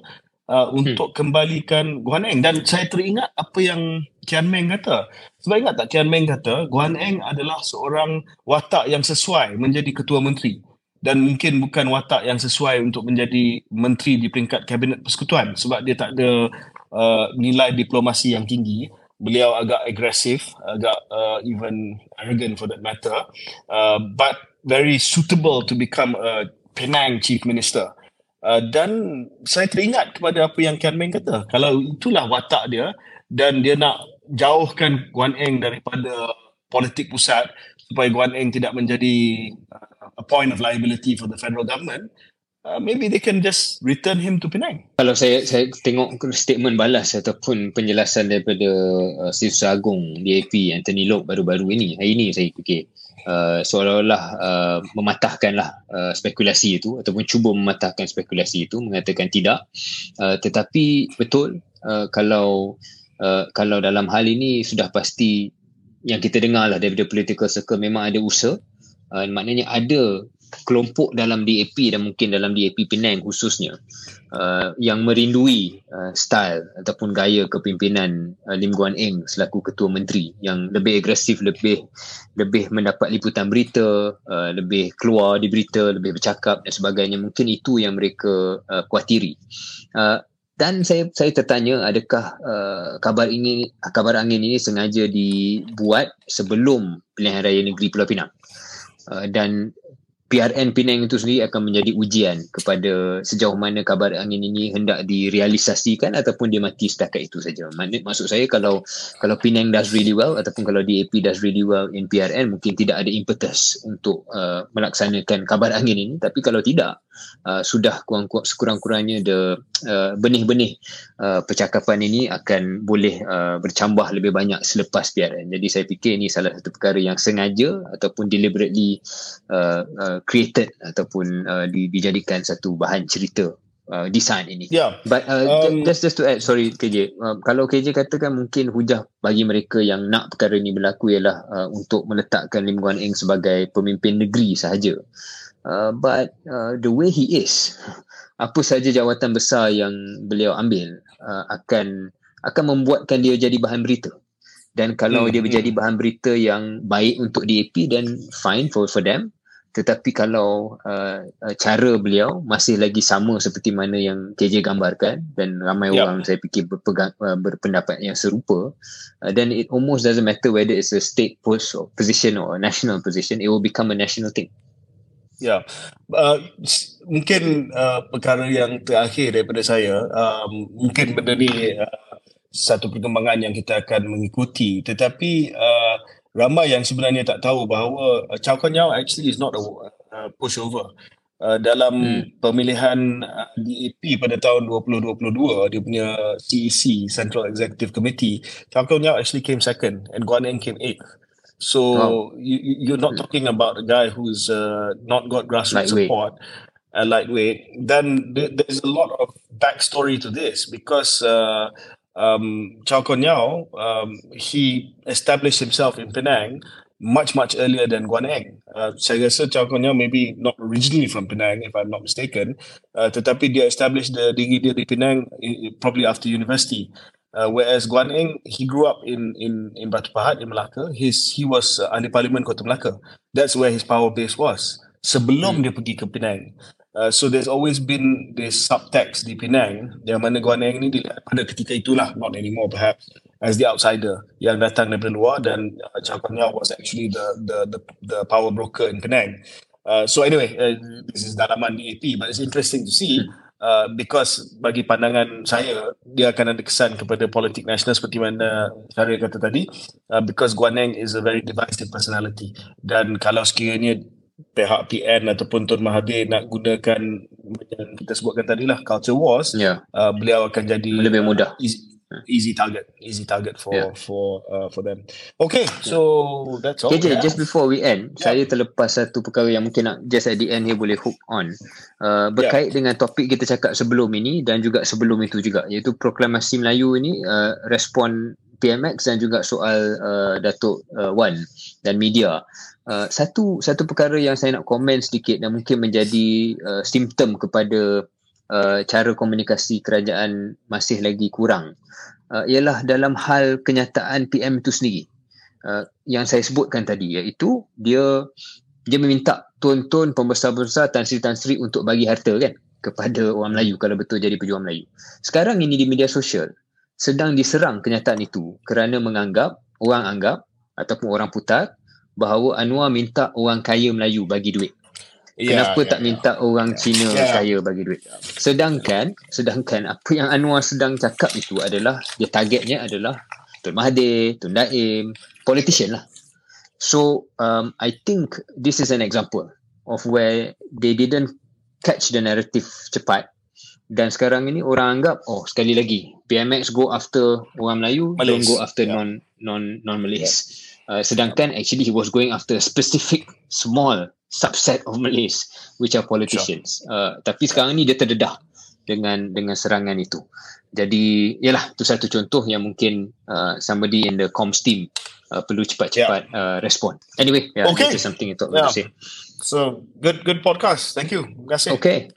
uh, untuk hmm. kembalikan Guan Eng. Dan saya teringat apa yang Kian Meng kata. Sebab ingat tak Kian Meng kata Guan Eng adalah seorang watak yang sesuai menjadi ketua menteri. Dan mungkin bukan watak yang sesuai untuk menjadi menteri di peringkat kabinet persekutuan. Sebab dia tak ada uh, nilai diplomasi yang tinggi beliau agak agresif, agak uh, even arrogant for that matter, uh, but very suitable to become a Penang Chief Minister. Uh, dan saya teringat kepada apa yang Kian Meng kata. Kalau itulah watak dia dan dia nak jauhkan Guan Eng daripada politik pusat supaya Guan Eng tidak menjadi uh, a point of liability for the federal government, uh, maybe they can just return him to Penang. Kalau saya saya tengok statement balas ataupun penjelasan daripada uh, Sifus Agung DAP Anthony Lok baru-baru ini, hari ini saya fikir uh, seolah-olah uh, mematahkanlah uh, spekulasi itu ataupun cuba mematahkan spekulasi itu mengatakan tidak. Uh, tetapi betul uh, kalau uh, kalau dalam hal ini sudah pasti yang kita dengar lah daripada political circle memang ada usaha uh, maknanya ada kelompok dalam DAP dan mungkin dalam DAP Penang khususnya uh, yang merindui uh, style ataupun gaya kepimpinan uh, Lim Guan Eng selaku ketua menteri yang lebih agresif lebih lebih mendapat liputan berita uh, lebih keluar di berita lebih bercakap dan sebagainya. Mungkin itu yang mereka uh, kuatiri. Uh, dan saya saya tertanya adakah uh, kabar ini kabar angin ini sengaja dibuat sebelum pilihan raya negeri Pulau Pinang? Uh, dan PRN Penang itu sendiri akan menjadi ujian kepada sejauh mana kabar angin ini hendak direalisasikan ataupun dia mati setakat itu saja. Maksud saya kalau kalau Penang does really well ataupun kalau DAP does really well in PRN mungkin tidak ada impetus untuk uh, melaksanakan kabar angin ini tapi kalau tidak uh, sudah kurang sekurang-kurangnya the uh, benih-benih uh, percakapan ini akan boleh uh, bercambah lebih banyak selepas PRN. Jadi saya fikir ini salah satu perkara yang sengaja ataupun deliberately uh, uh, created ataupun uh, di, dijadikan satu bahan cerita uh, design ini. Yeah. But uh, um, just just to add, sorry KJ, uh, kalau KJ katakan mungkin hujah bagi mereka yang nak perkara ini berlaku ialah uh, untuk meletakkan Lim Guan Eng sebagai pemimpin negeri sahaja. Uh, but uh, the way he is, apa saja jawatan besar yang beliau ambil uh, akan akan membuatkan dia jadi bahan berita dan kalau hmm, dia menjadi hmm. bahan berita yang baik untuk DAP dan fine for for them tetapi kalau uh, uh, cara beliau masih lagi sama seperti mana yang KJ gambarkan dan ramai yep. orang saya fikir berpegang, uh, berpendapat yang serupa uh, then it almost doesn't matter whether it's a state post or position or a national position it will become a national thing. Ya, uh, mungkin uh, perkara yang terakhir daripada saya, um, mungkin benda ni uh, satu perkembangan yang kita akan mengikuti. Tetapi uh, ramai yang sebenarnya tak tahu bahawa uh, Chow Kon Yeow actually is not a uh, pushover uh, dalam hmm. pemilihan uh, DAP pada tahun 2022 dia punya CEC Central Executive Committee Chow Kon Yeow actually came second and Guan Eng came eighth so oh. you, you're not talking about a guy who's uh, not got grassroots support uh, lightweight then th- there's a lot of backstory to this because uh, um, Chow Kon Yeow, um, he established himself in Penang much, much earlier than Guan Eng. Uh, saya rasa Chow Kon Yeow maybe not originally from Penang, if I'm not mistaken, uh, tetapi dia established the diri dia di Penang probably after university. Uh, whereas Guan Eng, he grew up in in in Batu Pahat in Melaka. His he was uh, ahli parlimen Kota Melaka. That's where his power base was. Sebelum hmm. dia pergi ke Penang. Uh, so there's always been this subtext di Penang yang mana Guan Eng ni pada ketika itulah not anymore perhaps as the outsider yang datang dari luar dan uh, Chow Yeow was actually the the the the power broker in Penang. Uh, so anyway, uh, this is dalaman DAP but it's interesting to see uh, because bagi pandangan saya dia akan ada kesan kepada politik nasional seperti mana Syaril kata tadi uh, because Guan Eng is a very divisive personality dan kalau sekiranya pihak PN ataupun Tun Mahathir nak gunakan yang kita sebutkan tadi lah culture wars yeah. uh, beliau akan jadi lebih mudah easy, easy target easy target for yeah. for uh, for them okay so that's all okay, yeah. just before we end yeah. saya terlepas satu perkara yang mungkin nak just at the end here boleh hook on uh, berkait yeah. dengan topik kita cakap sebelum ini dan juga sebelum itu juga iaitu proklamasi Melayu ini uh, respon PMX dan juga soal uh, Datuk uh, Wan dan media Uh, satu satu perkara yang saya nak komen sedikit dan mungkin menjadi uh, simptom kepada uh, cara komunikasi kerajaan masih lagi kurang uh, ialah dalam hal kenyataan PM itu sendiri uh, yang saya sebutkan tadi iaitu dia dia meminta tuan-tuan pembesar-pembesar Tan Sri Tan Sri untuk bagi harta kan kepada orang Melayu kalau betul jadi pejuang Melayu. Sekarang ini di media sosial sedang diserang kenyataan itu kerana menganggap orang anggap ataupun orang putar bahawa Anwar minta orang kaya Melayu bagi duit. Yeah, Kenapa yeah, tak yeah. minta orang Cina yeah. kaya bagi duit? Sedangkan, sedangkan apa yang Anwar sedang cakap itu adalah dia targetnya adalah Tun Mahathir, Tun Daim, politician lah. So, um, I think this is an example of where they didn't catch the narrative cepat dan sekarang ini orang anggap oh sekali lagi PMX go after orang Melayu Malays. don't go after yeah. non non non Malays. Yeah. Uh, sedangkan actually he was going after a specific small subset of Malays which are politicians. Sure. Uh, tapi sekarang ni dia terdedah dengan dengan serangan itu. Jadi yalah tu satu contoh yang mungkin uh, somebody in the comms team uh, perlu cepat-cepat yeah. uh, respond. Anyway, yeah, okay. something to yeah. say. So good good podcast. Thank you. Terima kasih. Okay.